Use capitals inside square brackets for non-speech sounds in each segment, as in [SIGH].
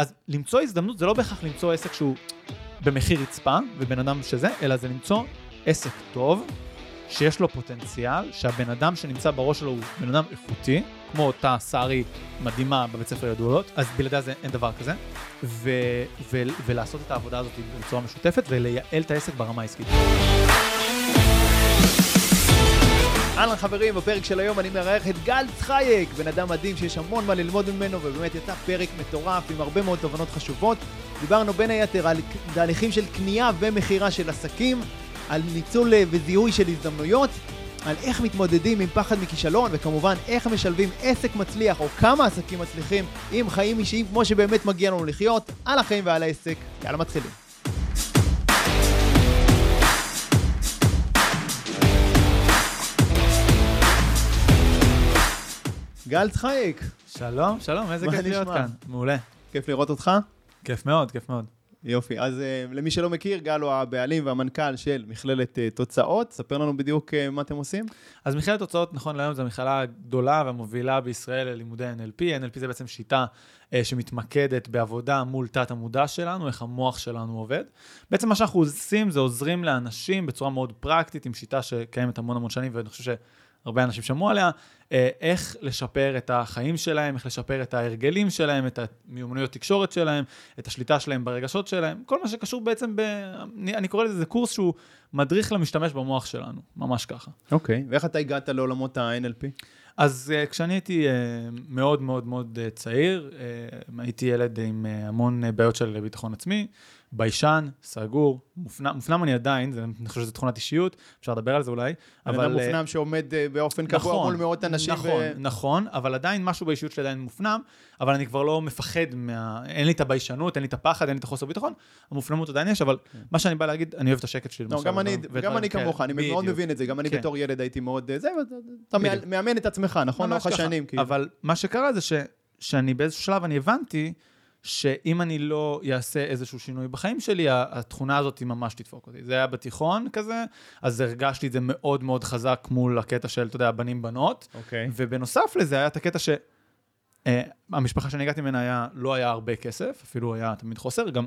אז למצוא הזדמנות זה לא בהכרח למצוא עסק שהוא במחיר רצפה ובן אדם שזה, אלא זה למצוא עסק טוב, שיש לו פוטנציאל, שהבן אדם שנמצא בראש שלו הוא בן אדם איכותי, כמו אותה סארי מדהימה בבית ספר ידועות, אז בלעדיה זה אין דבר כזה, ו- ו- ולעשות את העבודה הזאת בצורה משותפת ולייעל את העסק ברמה העסקית. אהלן חברים, בפרק של היום אני מארח את גל צחייק, בן אדם מדהים שיש המון מה ללמוד ממנו, ובאמת יצא פרק מטורף עם הרבה מאוד תובנות חשובות. דיברנו בין היתר על תהליכים של קנייה ומכירה של עסקים, על ניצול וזיהוי של הזדמנויות, על איך מתמודדים עם פחד מכישלון, וכמובן איך משלבים עסק מצליח או כמה עסקים מצליחים עם חיים אישיים כמו שבאמת מגיע לנו לחיות, על החיים ועל העסק. יאללה מתחילים. גל צחייק, שלום, שלום, איזה כיף להיות? כאן. מעולה. כיף לראות אותך. כיף מאוד, כיף מאוד. יופי, אז uh, למי שלא מכיר, גל הוא הבעלים והמנכ"ל של מכללת uh, תוצאות. ספר לנו בדיוק uh, מה אתם עושים. אז מכללת תוצאות, נכון להיום, זו המכללה הגדולה והמובילה בישראל ללימודי NLP. NLP זה בעצם שיטה אה, שמתמקדת בעבודה מול תת המודע שלנו, איך המוח שלנו עובד. בעצם מה שאנחנו עושים זה עוזרים לאנשים בצורה מאוד פרקטית, עם שיטה שקיימת המון המון שנים, ואני חושב שהרבה אנשים שמעו עליה, איך לשפר את החיים שלהם, איך לשפר את ההרגלים שלהם, את המיומנויות תקשורת שלהם, את השליטה שלהם ברגשות שלהם, כל מה שקשור בעצם ב... אני, אני קורא לזה, זה קורס שהוא מדריך למשתמש במוח שלנו, ממש ככה. אוקיי. ואיך אתה הגעת לעולמות ה-NLP? אז uh, כשאני הייתי uh, מאוד מאוד מאוד uh, צעיר, uh, הייתי ילד עם uh, המון uh, בעיות של ביטחון עצמי, ביישן, סגור, מופנם, מופנם אני עדיין, זה, אני חושב שזו תכונת אישיות, אפשר לדבר על זה אולי. אבל... אדם אה, מופנם שעומד uh, באופן קבוע נכון, מול מאות אנשים. נכון, ו... נכון, אבל עדיין משהו באישיות שלי עדיין מופנם, אבל אני כבר לא מפחד מה... אין לי את הביישנות, אין לי את הפחד, אין לי את החוסר ביטחון, המופנמות עדיין יש, אבל מה שאני בא להגיד, אני אוהב את השקט שלי. כן. לא, גם אני, ודברים גם אני. כמוך, אני מאוד. מבין את זה. גם אני כן. בתור ילד הייתי מאוד... אה, זה, אתה. מאמן את עצמך, נכון? לאורך. השנים. כאילו. אבל מה שקרה זה ש, שאני באיזשהו שלב אני הבנתי שאם אני לא אעשה איזשהו שינוי בחיים שלי, התכונה הזאת היא ממש תדפוק אותי. זה היה בתיכון כזה, אז הרגשתי את זה מאוד מאוד חזק מול הקטע של, אתה יודע, בנים-בנות. אוקיי. ובנוסף לזה היה את הקטע ש... אה, המשפחה שאני הגעתי ממנה היה, לא היה הרבה כסף, אפילו היה תמיד חוסר. גם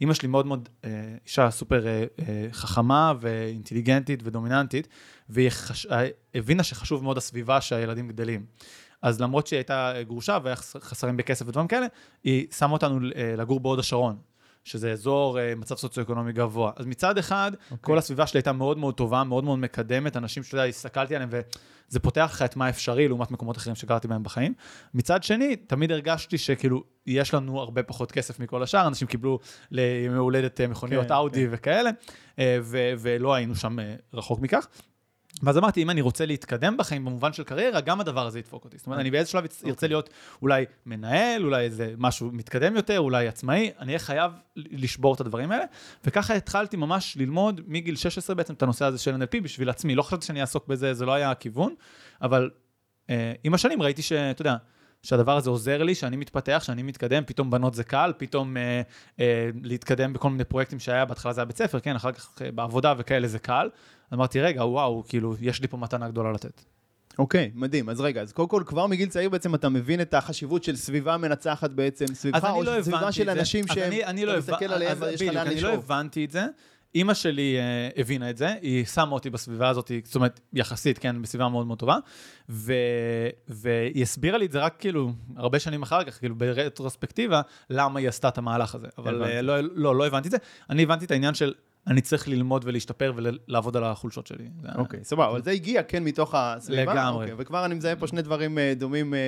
אימא שלי מאוד מאוד אה, אישה סופר אה, אה, חכמה ואינטליגנטית ודומיננטית, והיא חש... הבינה שחשוב מאוד הסביבה שהילדים גדלים. אז למרות שהיא הייתה גרושה והיה חס- חסרים בכסף ודברים כאלה, היא שמה אותנו אה, לגור בהוד השרון. שזה אזור אה, מצב סוציו-אקונומי גבוה. אז מצד אחד, okay. כל הסביבה שלי הייתה מאוד מאוד טובה, מאוד מאוד מקדמת, אנשים שאתה יודע, הסתכלתי עליהם וזה פותח לך את מה אפשרי לעומת מקומות אחרים שגרתי בהם בחיים. מצד שני, תמיד הרגשתי שכאילו, יש לנו הרבה פחות כסף מכל השאר, אנשים קיבלו לימי הולדת אה, מכוניות כן, אאודי וכאלה, אה, ו- ולא היינו שם אה, רחוק מכך. ואז אמרתי, אם אני רוצה להתקדם בחיים במובן של קריירה, גם הדבר הזה ידפוק אותי. זאת אומרת, אני באיזה שלב אוקיי. ארצה להיות אולי מנהל, אולי איזה משהו מתקדם יותר, אולי עצמאי, אני אהיה חייב לשבור את הדברים האלה. וככה התחלתי ממש ללמוד מגיל 16 בעצם את הנושא הזה של NLP בשביל עצמי. לא חשבתי שאני אעסוק בזה, זה לא היה הכיוון, אבל אה, עם השנים ראיתי שאתה יודע, שהדבר הזה עוזר לי, שאני מתפתח, שאני מתקדם, פתאום בנות זה קל, פתאום אה, אה, להתקדם בכל מיני פרויקטים שהיה, בהתחלה זה היה בית ספר, כן, אחר כך אה, בעבודה וכאלה זה קל. אמרתי, רגע, וואו, כאילו, יש לי פה מתנה גדולה לתת. אוקיי, מדהים. אז רגע, אז קודם כל, כבר מגיל צעיר בעצם אתה מבין את החשיבות של סביבה מנצחת בעצם, סביבך, או לא סביבה הבנתי של את זה. אנשים שהם, אני, אני לא אתה הבנ- מסתכל עליהם אז לך בדיוק, אני לא. הבנתי את זה. אימא שלי אה, הבינה את זה, היא שמה אותי בסביבה הזאת, זאת אומרת, יחסית, כן, בסביבה מאוד מאוד טובה, ו... והיא הסבירה לי את זה רק כאילו, הרבה שנים אחר כך, כאילו ברטרוספקטיבה, למה היא עשתה את המהלך הזה. אבל הבנתי. אה, לא, לא, לא הבנתי את זה. אני הבנתי את העניין של, אני צריך ללמוד ולהשתפר ולעבוד על החולשות שלי. אוקיי, סבבה, אבל זה הגיע כן מתוך הסביבה. לגמרי. אוקיי, וכבר אני מזהה פה שני דברים אה, דומים אה,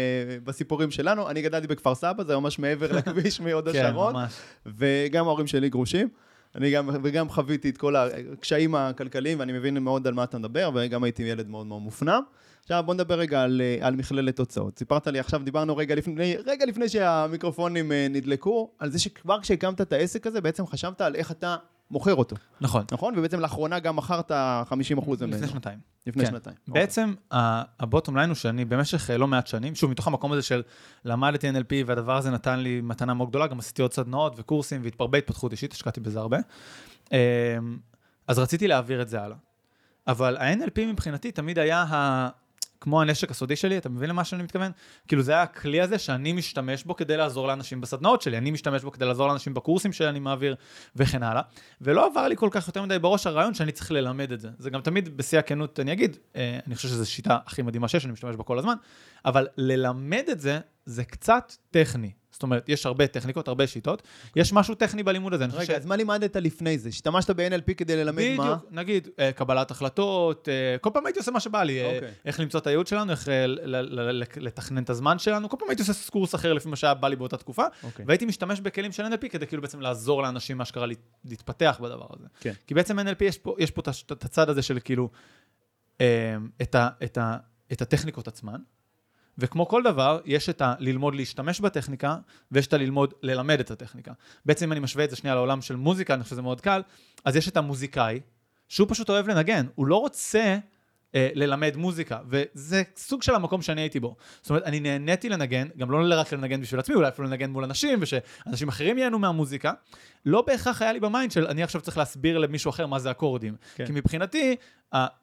בסיפורים שלנו. אני גדלתי בכפר סבא, זה ממש מעבר לכביש [LAUGHS] מהוד כן, השרון, ממש. וגם ההורים שלי גרושים. אני גם, וגם חוויתי את כל הקשיים הכלכליים, ואני מבין מאוד על מה אתה מדבר, וגם הייתי ילד מאוד מאוד מופנם. עכשיו בוא נדבר רגע על, אה, על מכללת תוצאות. סיפרת לי עכשיו, דיברנו רגע לפני, רגע לפני שהמיקרופונים נדלקו, על זה שכבר כשהקמת את העסק הזה, בעצם חשבת על איך אתה מוכר אותו, נכון. נכון? ובעצם לאחרונה גם מכרת 50% ממנו. לפני שנתיים. לפני כן. שנתיים. בעצם הבוטום ליין הוא שאני במשך אה, לא מעט שנים, שוב, מתוך המקום הזה של למדתי NLP והדבר הזה נתן לי מתנה מאוד גדולה, גם עשיתי עוד סדנאות וקורסים והרבה התפתחות אישית, השקעתי בזה הרבה. אמ, אז רציתי להעביר את זה הלאה. אבל ה-NLP מבחינתי תמיד היה ה... כמו הנשק הסודי שלי, אתה מבין למה שאני מתכוון? כאילו זה היה הכלי הזה שאני משתמש בו כדי לעזור לאנשים בסדנאות שלי, אני משתמש בו כדי לעזור לאנשים בקורסים שאני מעביר וכן הלאה. ולא עבר לי כל כך יותר מדי בראש הרעיון שאני צריך ללמד את זה. זה גם תמיד בשיא הכנות אני אגיד, אה, אני חושב שזו שיטה הכי מדהימה שיש, אני משתמש בה כל הזמן, אבל ללמד את זה, זה קצת טכני. זאת אומרת, יש הרבה טכניקות, הרבה שיטות, יש משהו טכני בלימוד הזה. רגע, אז מה לימדת לפני זה? השתמשת ב-NLP כדי ללמד מה? בדיוק, נגיד, אה, קבלת החלטות, אה, כל פעם הייתי עושה מה שבא לי, אה, אוקיי. איך למצוא את הייעוד שלנו, איך לתכנן את הזמן שלנו, כל פעם הייתי עושה קורס אחר לפי מה שהיה בא לי באותה תקופה, אוקיי. והייתי משתמש בכלים של NLP כדי כאילו בעצם לעזור לאנשים, מה שקרה, להתפתח בדבר הזה. כן. כי בעצם NLP יש פה, יש פה את הצד הזה של כאילו, את, ה, את, ה, את הטכניקות עצמן, וכמו כל דבר, יש את הללמוד להשתמש בטכניקה, ויש את הללמוד ללמד את הטכניקה. בעצם אם אני משווה את זה שנייה לעולם של מוזיקה, אני חושב שזה מאוד קל, אז יש את המוזיקאי, שהוא פשוט אוהב לנגן, הוא לא רוצה אה, ללמד מוזיקה, וזה סוג של המקום שאני הייתי בו. זאת אומרת, אני נהניתי לנגן, גם לא רק לנגן בשביל עצמי, אולי אפילו לנגן מול אנשים, ושאנשים אחרים ייהנו מהמוזיקה. לא בהכרח היה לי ב mind של אני עכשיו צריך להסביר למישהו אחר מה זה אקורדים. כן. כי מבחינתי,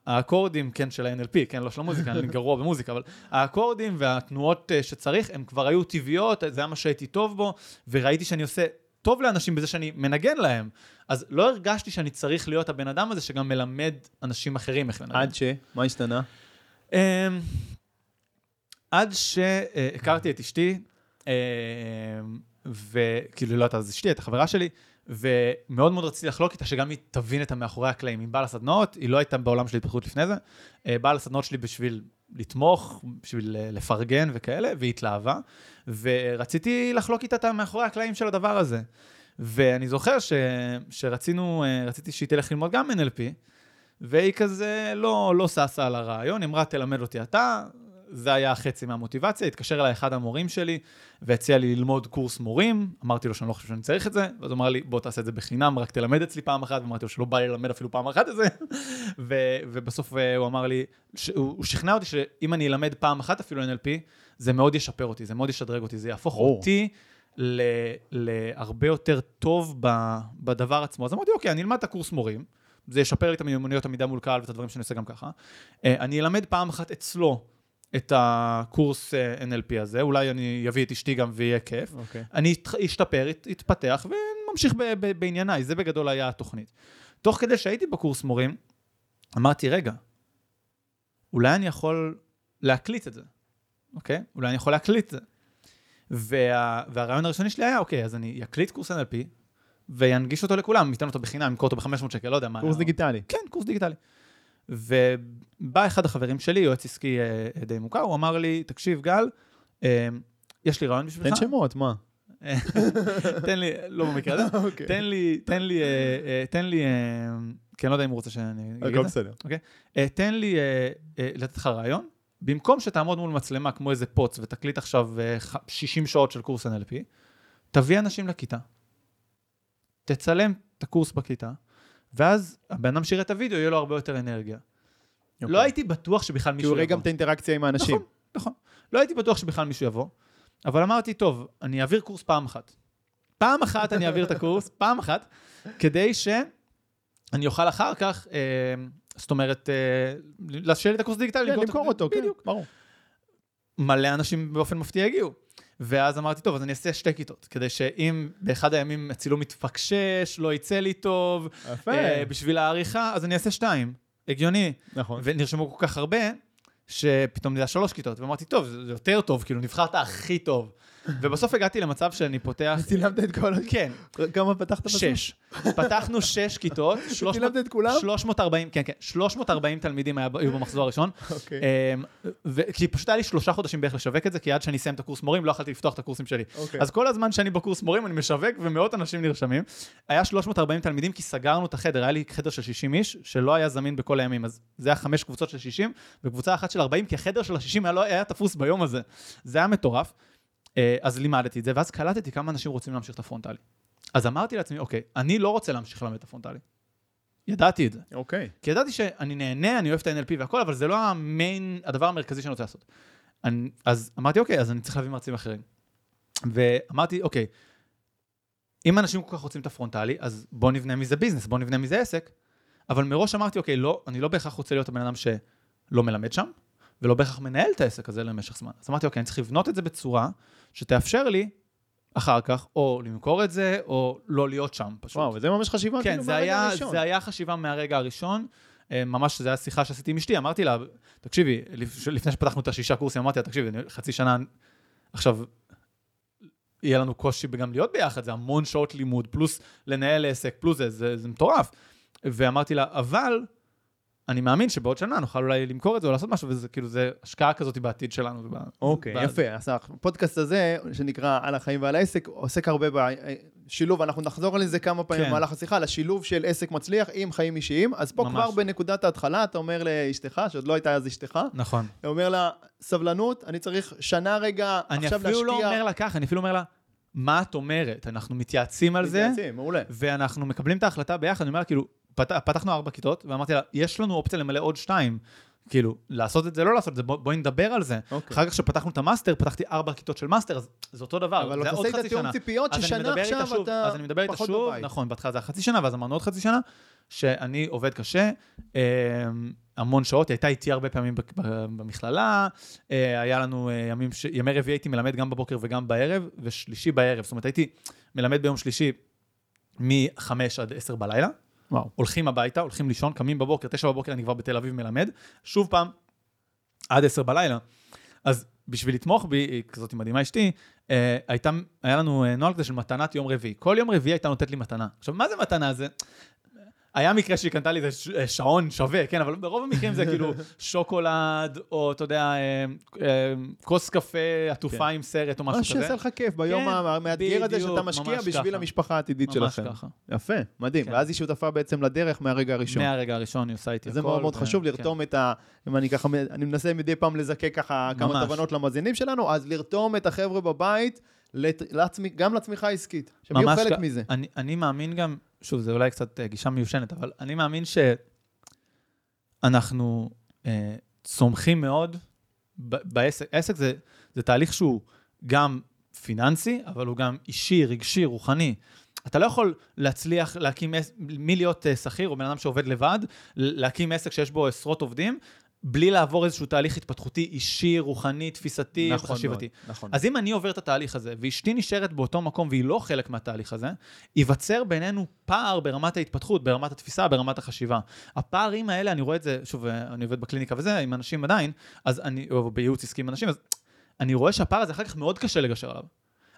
האקורדים, כן, של ה-NLP, כן, לא של המוזיקה, אני גרוע במוזיקה, אבל האקורדים והתנועות אה, שצריך, הם כבר היו טבעיות, זה היה מה שהייתי טוב בו, וראיתי שאני עושה טוב לאנשים בזה שאני מנגן להם. אז לא הרגשתי שאני צריך להיות הבן אדם הזה שגם מלמד אנשים אחרים איך לנגן. עד ש... מה השתנה? אמ, עד שהכרתי את אשתי, אמ, וכאילו לא יודעת, אז אשתי הייתה חברה שלי, ומאוד מאוד רציתי לחלוק איתה שגם היא תבין את המאחורי הקלעים. היא באה לסדנאות, היא לא הייתה בעולם של התפתחות לפני זה, אה, באה לסדנאות שלי בשביל לתמוך, בשביל לפרגן וכאלה, והיא התלהבה, ורציתי לחלוק איתה את המאחורי הקלעים של הדבר הזה. ואני זוכר ש, שרצינו, אה, רציתי שהיא תלך ללמוד גם NLP, והיא כזה לא, לא ששה על הרעיון, אמרה, תלמד אותי אתה, זה היה חצי מהמוטיבציה, התקשר אליי אחד המורים שלי, והציע לי ללמוד קורס מורים, אמרתי לו שאני לא חושב שאני צריך את זה, ואז הוא אמר לי, בוא תעשה את זה בחינם, רק תלמד אצלי פעם אחת, ואמרתי לו שלא בא לי ללמד אפילו פעם אחת את זה, [LAUGHS] ו- ובסוף אה, הוא אמר לי, ש- הוא שכנע אותי שאם אני אלמד פעם אחת אפילו NLP, זה מאוד ישפר אותי, זה מאוד ישדרג אותי, זה יהפוך ברור. אותי ל- להרבה יותר טוב ב- בדבר עצמו. אז אמרתי, אוקיי, אני אלמד את הקורס מורים, זה ישפר לי את המיומנויות עמידה מול קהל ואת הדברים שאני עושה גם ככה. אה, אני אלמד פעם אחת אצלו את הקורס אה, NLP הזה, אולי אני אביא את אשתי גם ויהיה כיף. אוקיי. אני אשתפר, את- אתפתח וממשיך ב- ב- בענייניי, זה בגדול היה התוכנית. תוך כדי שהייתי בקורס מורים, אמרתי, רגע, אולי אני יכול להקליט את זה, אוקיי? אולי אני יכול להקליט את זה. וה, והרעיון הראשוני שלי היה, אוקיי, אז אני אקליט קורס NLP, ואנגיש אותו לכולם, אתן אותו בחינם, אמכור אותו ב-500 שקל, לא יודע מה. קורס היה. דיגיטלי. כן, קורס דיגיטלי. ובא אחד החברים שלי, יועץ עסקי אה, אה, די מוכר, הוא אמר לי, תקשיב, גל, אה, יש לי רעיון בשבילך. תן שמות, מה? [LAUGHS] תן לי, לא במקרה הזה, [LAUGHS] אוקיי. תן לי, תן לי, תן לי, כי אני לא יודע אם הוא רוצה שאני אגיד הכל את זה. בסדר. אה, תן לי לתת לך רעיון, במקום שתעמוד מול מצלמה כמו איזה פוץ ותקליט עכשיו אה, ח- 60 שעות של קורס NLP, תביא אנשים לכיתה, תצלם את הקורס בכיתה, ואז הבן אדם שיראה את הוידאו, יהיה לו הרבה יותר אנרגיה. לא הייתי בטוח שבכלל כי מישהו הוא יבוא. רואה גם את האינטראקציה עם האנשים. נכון, נכון. לא הייתי בטוח שבכלל מישהו יבוא, אבל אמרתי, טוב, אני אעביר קורס פעם אחת. פעם אחת אני אעביר את הקורס, [LAUGHS] פעם אחת, כדי שאני אוכל אחר כך, אה, זאת אומרת, אה, לי את הקורס דיגיטלי. כן, למכור אותו, כן. ברור. מלא אנשים באופן מפתיע הגיעו. ואז אמרתי, טוב, אז אני אעשה שתי כיתות, כדי שאם באחד הימים הצילום מתפקשש, לא יצא לי טוב, יפה. אה, בשביל העריכה, אז אני אעשה שתיים. הגיוני. נכון. ונרשמו כל כך הרבה, שפתאום נהיה שלוש כיתות, ואמרתי, טוב, זה יותר טוב, כאילו, נבחרת הכי טוב. ובסוף הגעתי למצב שאני פותח... צילמת את כל. כן, כמה פתחת בסוף? שש. פתחנו שש כיתות, [LAUGHS] 300 צילמת את כולם? 340, כן, כן, 340 תלמידים היו במחזור הראשון. אוקיי. אמ, כי פשוט היה לי שלושה חודשים בערך לשווק את זה, כי עד שאני אסיים את הקורס מורים, לא יכולתי לפתוח את הקורסים שלי. אוקיי. אז כל הזמן שאני בקורס מורים, אני משווק ומאות אנשים נרשמים. היה 340 תלמידים, כי סגרנו את החדר, היה לי חדר של 60 איש, שלא היה זמין בכל הימים, אז זה היה חמש קבוצות של 60, וקבוצה אחת של 40, כי החדר של ה-60 היה, לא, היה תפוס ביום הזה. זה היה מטורף. אה, אז לימדתי את זה, ואז קלטתי כמה אנשים רוצים להמשיך את הפרונטלי. אז אמרתי לעצמי, אוקיי, אני לא רוצה להמשיך ללמד את הפרונטלי. ידעתי את זה. אוקיי. כי ידעתי שאני נהנה, אני אוהב את ה-NLP והכל, אבל זה לא המיין, הדבר המרכזי שאני רוצה לעשות. אני, אז אמרתי, אוקיי, אז אני צריך להביא מרצים אחרים. ואמרתי, אוקיי, אם אנשים כל כך רוצים את הפרונטלי, אז בוא נבנה מזה ביזנס, בוא נבנה מזה עסק. אבל מראש אמרתי, אוקיי, לא, אני לא בהכרח רוצה להיות הבן אדם שלא מלמד שם, ולא בהכרח מנהל את העסק הזה למשך זמן. אז אמרתי, אוקיי, אני צריך לבנות את זה בצורה שתאפשר לי אחר כך, או למכור את זה, או לא להיות שם פשוט. וואו, וזה ממש חשיבה כן, כאילו מהרגע היה, הראשון. זה היה חשיבה מהרגע הראשון. אה, ממש, זו הייתה שיחה שעשיתי עם אשתי, אמרתי לה, תקשיבי, לפ- לפני שפתחנו את השישה קורסים, אמרתי לה, תקשיבי, חצי שנה, עכשיו, יהיה לנו קושי גם להיות ביחד, זה המון שעות לימוד, פלוס לנהל עסק, פלוס זה, זה, זה מטורף. ואמרתי לה, אבל אני מאמין שבעוד שנה נוכל אולי למכור את זה או לעשות משהו, וזה כאילו, זה השקעה כזאת בעתיד שלנו. אוקיי, ב- יפה. אז הפודקאסט הזה, שנקרא על החיים ועל העסק, עוסק הרבה בשילוב, אנחנו נחזור על זה כמה פעמים כן. במהלך השיחה, לשילוב של עסק מצליח עם חיים אישיים. אז פה ממש. כבר בנקודת ההתחלה, אתה אומר לאשתך, שעוד לא הייתה אז אשתך, נכון. אתה אומר לה, סבלנות, אני צריך שנה רגע אני עכשיו אפילו להשקיע. לא אומר לה ככה, אני אפילו אומר לה, מה את אומרת? אנחנו מתייעצים על זה. מתייעצים, מעולה. ואנחנו מקבלים את ההחלטה ביחד, אני אומר, כאילו, פת, פתחנו ארבע כיתות, ואמרתי לה, יש לנו אופציה למלא עוד שתיים. כאילו, לעשות את זה, לא לעשות את זה, בוא, בואי נדבר על זה. אוקיי. אחר כך כשפתחנו את המאסטר, פתחתי ארבע כיתות של מאסטר, אז זה אותו דבר, אבל זה אתה עוד עושה חצי איתה תיאום שנה. ציפיות, ששנה עכשיו שוב, אתה אז אני מדבר איתה פחות שוב, בבית. נכון, בהתחלה זה היה חצי שנה, ואז אמרנו עוד חצי שנה, שאני עובד קשה, אה, המון שעות, היא הייתה איתי הרבה פעמים במכללה, אה, היה לנו אה, ימים, ש- ימי רביעי הייתי מלמד גם בבוקר וגם בערב, ושלישי בערב, זאת אומרת הייתי מלמד ביום שלישי מ-5 עד 10 בלילה, וואו. הולכים הביתה, הולכים לישון, קמים בבוקר, תשע בבוקר אני כבר בתל אביב מלמד, שוב פעם, עד עשר בלילה. אז בשביל לתמוך בי, היא כזאת מדהימה אשתי, אה, הייתה, היה לנו אה, נוהל כזה של מתנת יום רביעי. כל יום רביעי הייתה נותנת לי מתנה. עכשיו, מה זה מתנה? זה... היה מקרה שהיא קנתה לי איזה ש- אה, שעון שווה, כן, אבל ברוב המקרים זה כאילו [LAUGHS] שוקולד, או אתה יודע, אה, אה, כוס קפה עטופה עם סרט או משהו מה כזה. שעושה לך כיף ביום כן, המאתגר הזה שאתה משקיע ממש בשביל ככה. המשפחה העתידית ממש שלכם. ככה. יפה, מדהים. כן. ואז היא שותפה בעצם לדרך מהרגע הראשון. מהרגע הראשון היא עושה איתי זה הכל. מאוד מאוד ו- חשוב כן. לרתום את ה... אם אני ככה, אני מנסה מדי פעם לזקק ככה כמה ממש. תובנות למאזינים שלנו, אז לרתום את החבר'ה בבית, לת- לעצמי- גם לצמיחה העסקית. שהם יהיו ממש חלק כ- מזה. אני, אני מאמין גם, שוב, זה אולי קצת אה, גישה מיושנת, אבל אני מאמין שאנחנו אה, צומחים מאוד בעסק. עסק זה, זה תהליך שהוא גם פיננסי, אבל הוא גם אישי, רגשי, רוחני. אתה לא יכול להצליח להקים, מלהיות אה, שכיר או בן אדם שעובד לבד, להקים עסק שיש בו עשרות עובדים, בלי לעבור איזשהו תהליך התפתחותי אישי, רוחני, תפיסתי, נכון חשיבתי. מאוד, נכון. אז אם אני עובר את התהליך הזה, ואשתי נשארת באותו מקום והיא לא חלק מהתהליך הזה, ייווצר בינינו פער ברמת ההתפתחות, ברמת התפיסה, ברמת החשיבה. הפערים האלה, אני רואה את זה, שוב, אני עובד בקליניקה וזה, עם אנשים עדיין, אז אני, או בייעוץ עסקי עם אנשים, אז אני רואה שהפער הזה אחר כך מאוד קשה לגשר עליו.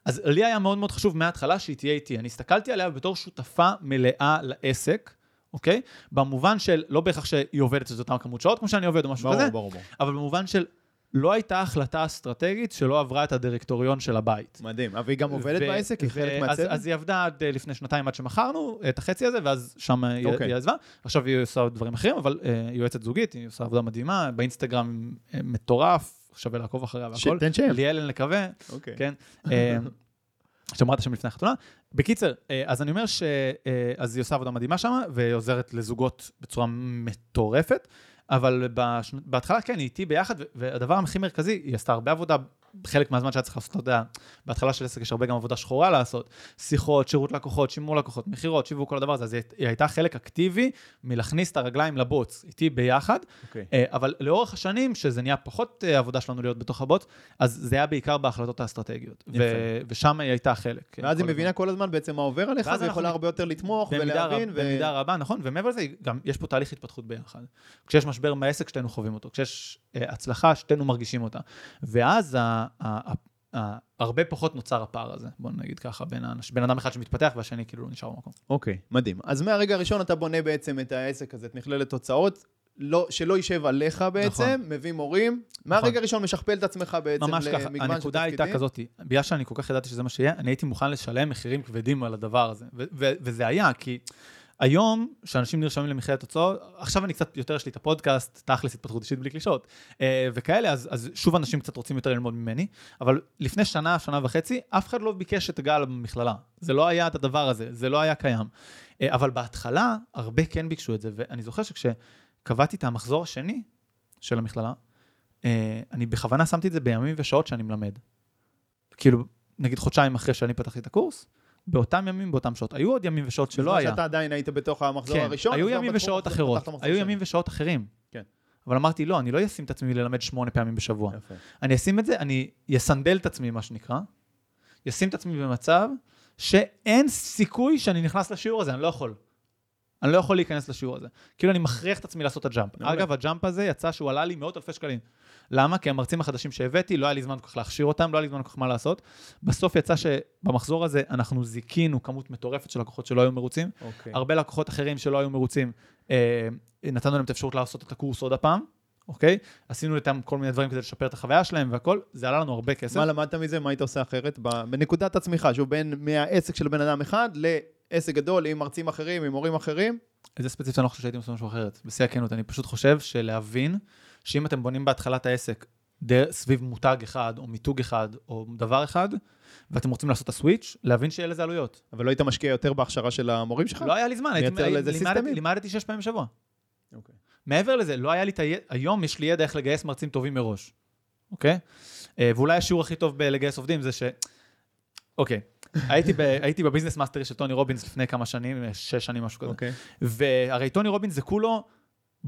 אז לי היה מאוד מאוד חשוב מההתחלה שהיא תהיה איתי. אני הסתכלתי עליה בתור שותפה מלאה לעסק, אוקיי? במובן של, לא בהכרח שהיא עובדת את אותם כמות שעות כמו שאני עובד או משהו כזה, ברור, ברור, ברור. אבל במובן של לא הייתה החלטה אסטרטגית שלא עברה את הדירקטוריון של הבית. מדהים. אבל היא גם עובדת ו- בעסק? היא חלק אז- מהצוות? אז היא עבדה עד אה, לפני שנתיים עד שמכרנו את החצי הזה, ואז שם היא אוקיי. היא עזבה. עכשיו היא עושה דברים אחרים, אבל אה, היא יועצת זוגית, היא עושה עבודה מדהימה, באינסטגרם אה, מטורף, שווה לעקוב אחריה והכל. תן שם. ליאל נקווה, אוקיי. כן. אה, [LAUGHS] שאמרת שם לפני החתונה. בקיצר, אה, אז אני אומר ש... אה, אז היא עושה עבודה מדהימה שם, והיא עוזרת לזוגות בצורה מטורפת, אבל. בהתחלה כן, היא איתי ביחד, והדבר הכי מרכזי, היא עשתה הרבה עבודה, חלק מהזמן שהיה צריך לעשות, אתה יודע, בהתחלה של עסק יש הרבה גם עבודה שחורה לעשות, שיחות, שירות לקוחות, שימור לקוחות, מכירות, שיווק, כל הדבר הזה, אז היא, היא הייתה חלק אקטיבי מלהכניס את הרגליים לבוץ, איתי ביחד, אוקיי. אה, אבל לאורך השנים, שזה נהיה פחות אה, עבודה שלנו להיות בתוך הבוץ, אז זה היה בעיקר בהחלטות האסטרטגיות. ו- ושם היא הייתה חלק. ואז כל היא מבינה כל הזמן בעצם מה עובר עליך, ואז ויכולה אנחנו- הרבה יותר לתמוך ולהבין. רב, ו- במידה רבה, נכון, ומעבר לזה, גם יש פה תהליך התפתחות ביחד. כשיש משבר בעסק, שתינו חווים אותו. כשיש אה, הצלחה, שתינו מרגישים אותה. ואז ה, הרבה פחות נוצר הפער הזה, בוא נגיד ככה, בין, האנש, בין אדם אחד שמתפתח והשני כאילו לא נשאר במקום. אוקיי, מדהים. אז מהרגע הראשון אתה בונה בעצם את העסק הזה, את מכללת תוצאות, לא, שלא יישב עליך בעצם, נכון. מביא מורים. מהרגע הראשון משכפל את עצמך בעצם ממש ככה, למגוון של הנקודה הייתה תפקידים. כזאת, בגלל שאני כל כך ידעתי שזה מה שיהיה, אני הייתי מוכן לשלם מחירים כבדים על הדבר הזה. ו- ו- וזה היה, כי היום, כשאנשים נרשמים למכללת תוצאות, עכשיו אני קצת יותר, יש לי את הפודקאסט, תכלס התפתחות אישית בלי קלישות, אה, וכאלה, אז, אז שוב אנשים קצת רוצים יותר ללמוד ממני, אבל לפני שנה, שנה וחצי, אף אחד לא ביקש את הגל במכללה. זה לא היה את הדבר הזה, זה לא היה קיים. אה, אבל בהתחלה, הרבה כן ביקשו את זה, ואני זוכר שכשקבעתי את המחזור השני של המכללה, אה, אני בכוונה שמתי את זה בימים ושעות שאני מלמד. כאילו, נגיד חודשיים אחרי שאני פתחתי את הקורס, באותם ימים, באותם שעות. היו עוד ימים ושעות שלא בזמן היה. שאתה עדיין היית בתוך המחזור כן, הראשון. היו ימים ושעות אחר, אחרות, היו. ימים ושעות אחרים. כן. אבל אמרתי, לא, אני לא אשים את עצמי ללמד שמונה פעמים בשבוע. יפה. אני אשים את זה, אני אסנדל את עצמי, מה שנקרא, אשים את עצמי במצב שאין סיכוי שאני נכנס לשיעור הזה, אני לא יכול. אני לא יכול להיכנס לשיעור הזה. כאילו אני מכריח את עצמי לעשות את הג'אמפ. אגב, הג'אמפ הזה יצא שהוא עלה לי מאות אלפי שקלים. למה? כי המרצים החדשים שהבאתי, לא היה לי זמן כל כך להכשיר אותם, לא היה לי זמן כל כך מה לעשות. בסוף יצא שבמחזור הזה אנחנו זיכינו כמות מטורפת של לקוחות שלא היו מרוצים. אוקיי. הרבה לקוחות אחרים שלא היו מרוצים, אה, נתנו להם את האפשרות לעשות את הקורס עוד הפעם, אוקיי? עשינו איתם כל מיני דברים כדי לשפר את החוויה שלהם והכל, זה עלה לנו הרבה כסף. מה למדת מזה? מה היית עושה אחרת? בנקודת הצמיחה, שהוא בין מהעסק של בן אדם אחד לעסק גדול עם מרצים אחרים, עם מורים אחרים. איזה ספציפית אני לא חושב שהייתי עושה משהו אחרת. בשיא הכנות, אני פשוט חושב שלהבין שאם אתם בונים בהתחלת העסק דר, סביב מותג אחד, או מיתוג אחד, או דבר אחד, ואתם רוצים לעשות את הסוויץ', להבין שיהיה לזה עלויות. אבל לא היית משקיע יותר בהכשרה של המורים שלך? לא היה לי זמן, הייתי, לימדתי? לימדתי שש פעמים בשבוע. אוקיי. מעבר לזה, לא היה לי את הידע, היום יש לי ידע איך לגייס מרצים טובים מראש, אוקיי? אה, ואולי השיעור הכי טוב בלגייס עובדים זה ש... אוקיי, הייתי, ב... [LAUGHS] הייתי ב Business Mastery של טוני רובינס לפני כמה שנים, אה, שש שנים, משהו כזה. אוקיי. והרי טוני רובינס זה כולו,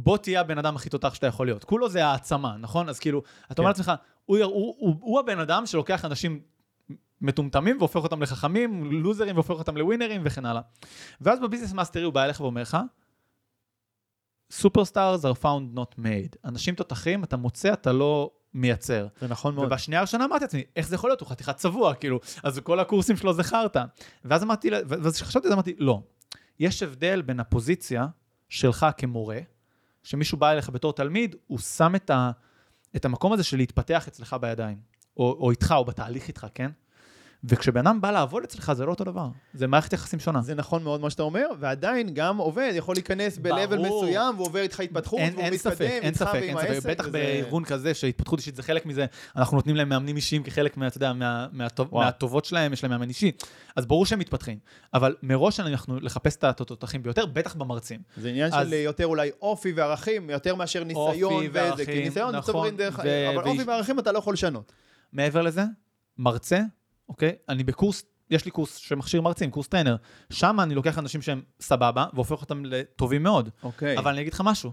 בוא תהיה הבן אדם הכי תותח שאתה יכול להיות. כולו זה העצמה, נכון? אז כאילו, אתה אומר כן. לעצמך, הוא, הוא, הוא, הוא הבן אדם שלוקח אנשים מטומטמים והופך אותם לחכמים, לוזרים והופך אותם לווינרים וכן הלאה. ואז ב Business Mastery הוא בא אליך ואומר לך, Superstars are found not made. אנשים תותחים, אתה מוצא, אתה לא מייצר. זה נכון מאוד. ובשנייה הראשונה אמרתי לעצמי, איך זה יכול להיות? הוא חתיכת צבוע, כאילו, אז כל הקורסים שלו זה חרטא. ואז אמרתי, ואז כשחשבתי על זה אמרתי, לא. יש הבדל בין הפוזיציה שלך כמורה, שמישהו בא אליך בתור תלמיד, הוא שם את, ה, את המקום הזה של להתפתח אצלך בידיים, או, או איתך, או בתהליך איתך, כן? וכשבן אדם בא לעבוד אצלך, זה לא אותו דבר. זה מערכת יחסים שונה. זה נכון מאוד מה שאתה אומר, ועדיין גם עובד יכול להיכנס ב-level. מסוים, והוא עובר איתך התפתחות, אין, והוא אין מתקדם ספק, אין ספק, אין ספק, העסק. בטח וזה- בארגון כזה שהתפתחות אישית זה חלק מזה, אנחנו נותנים להם מאמנים אישיים כחלק מה, אתה יודע, מה, מהטוב, וואו. מהטובות שלהם, יש להם מאמן אישי, אז ברור שהם מתפתחים, אבל מראש אנחנו לחפש את התותחים ביותר, בטח במרצים. זה עניין אז- של יותר אולי אופי וערכים, יותר מאשר ניסיון אופי וזה, כי וערכים, ניסיון נכון, צוברים דרך, ו- אבל ואיש- אופי וערכים אתה לא יכול לשנות. מעבר לזה, מרצה, אוקיי? אני בקורס, יש לי קורס שמכשיר מרצים, קורס trainer, שם אני לוקח אנשים שהם סבבה, והופך אותם לטובים מאוד. אוקיי. אבל אני אגיד לך משהו,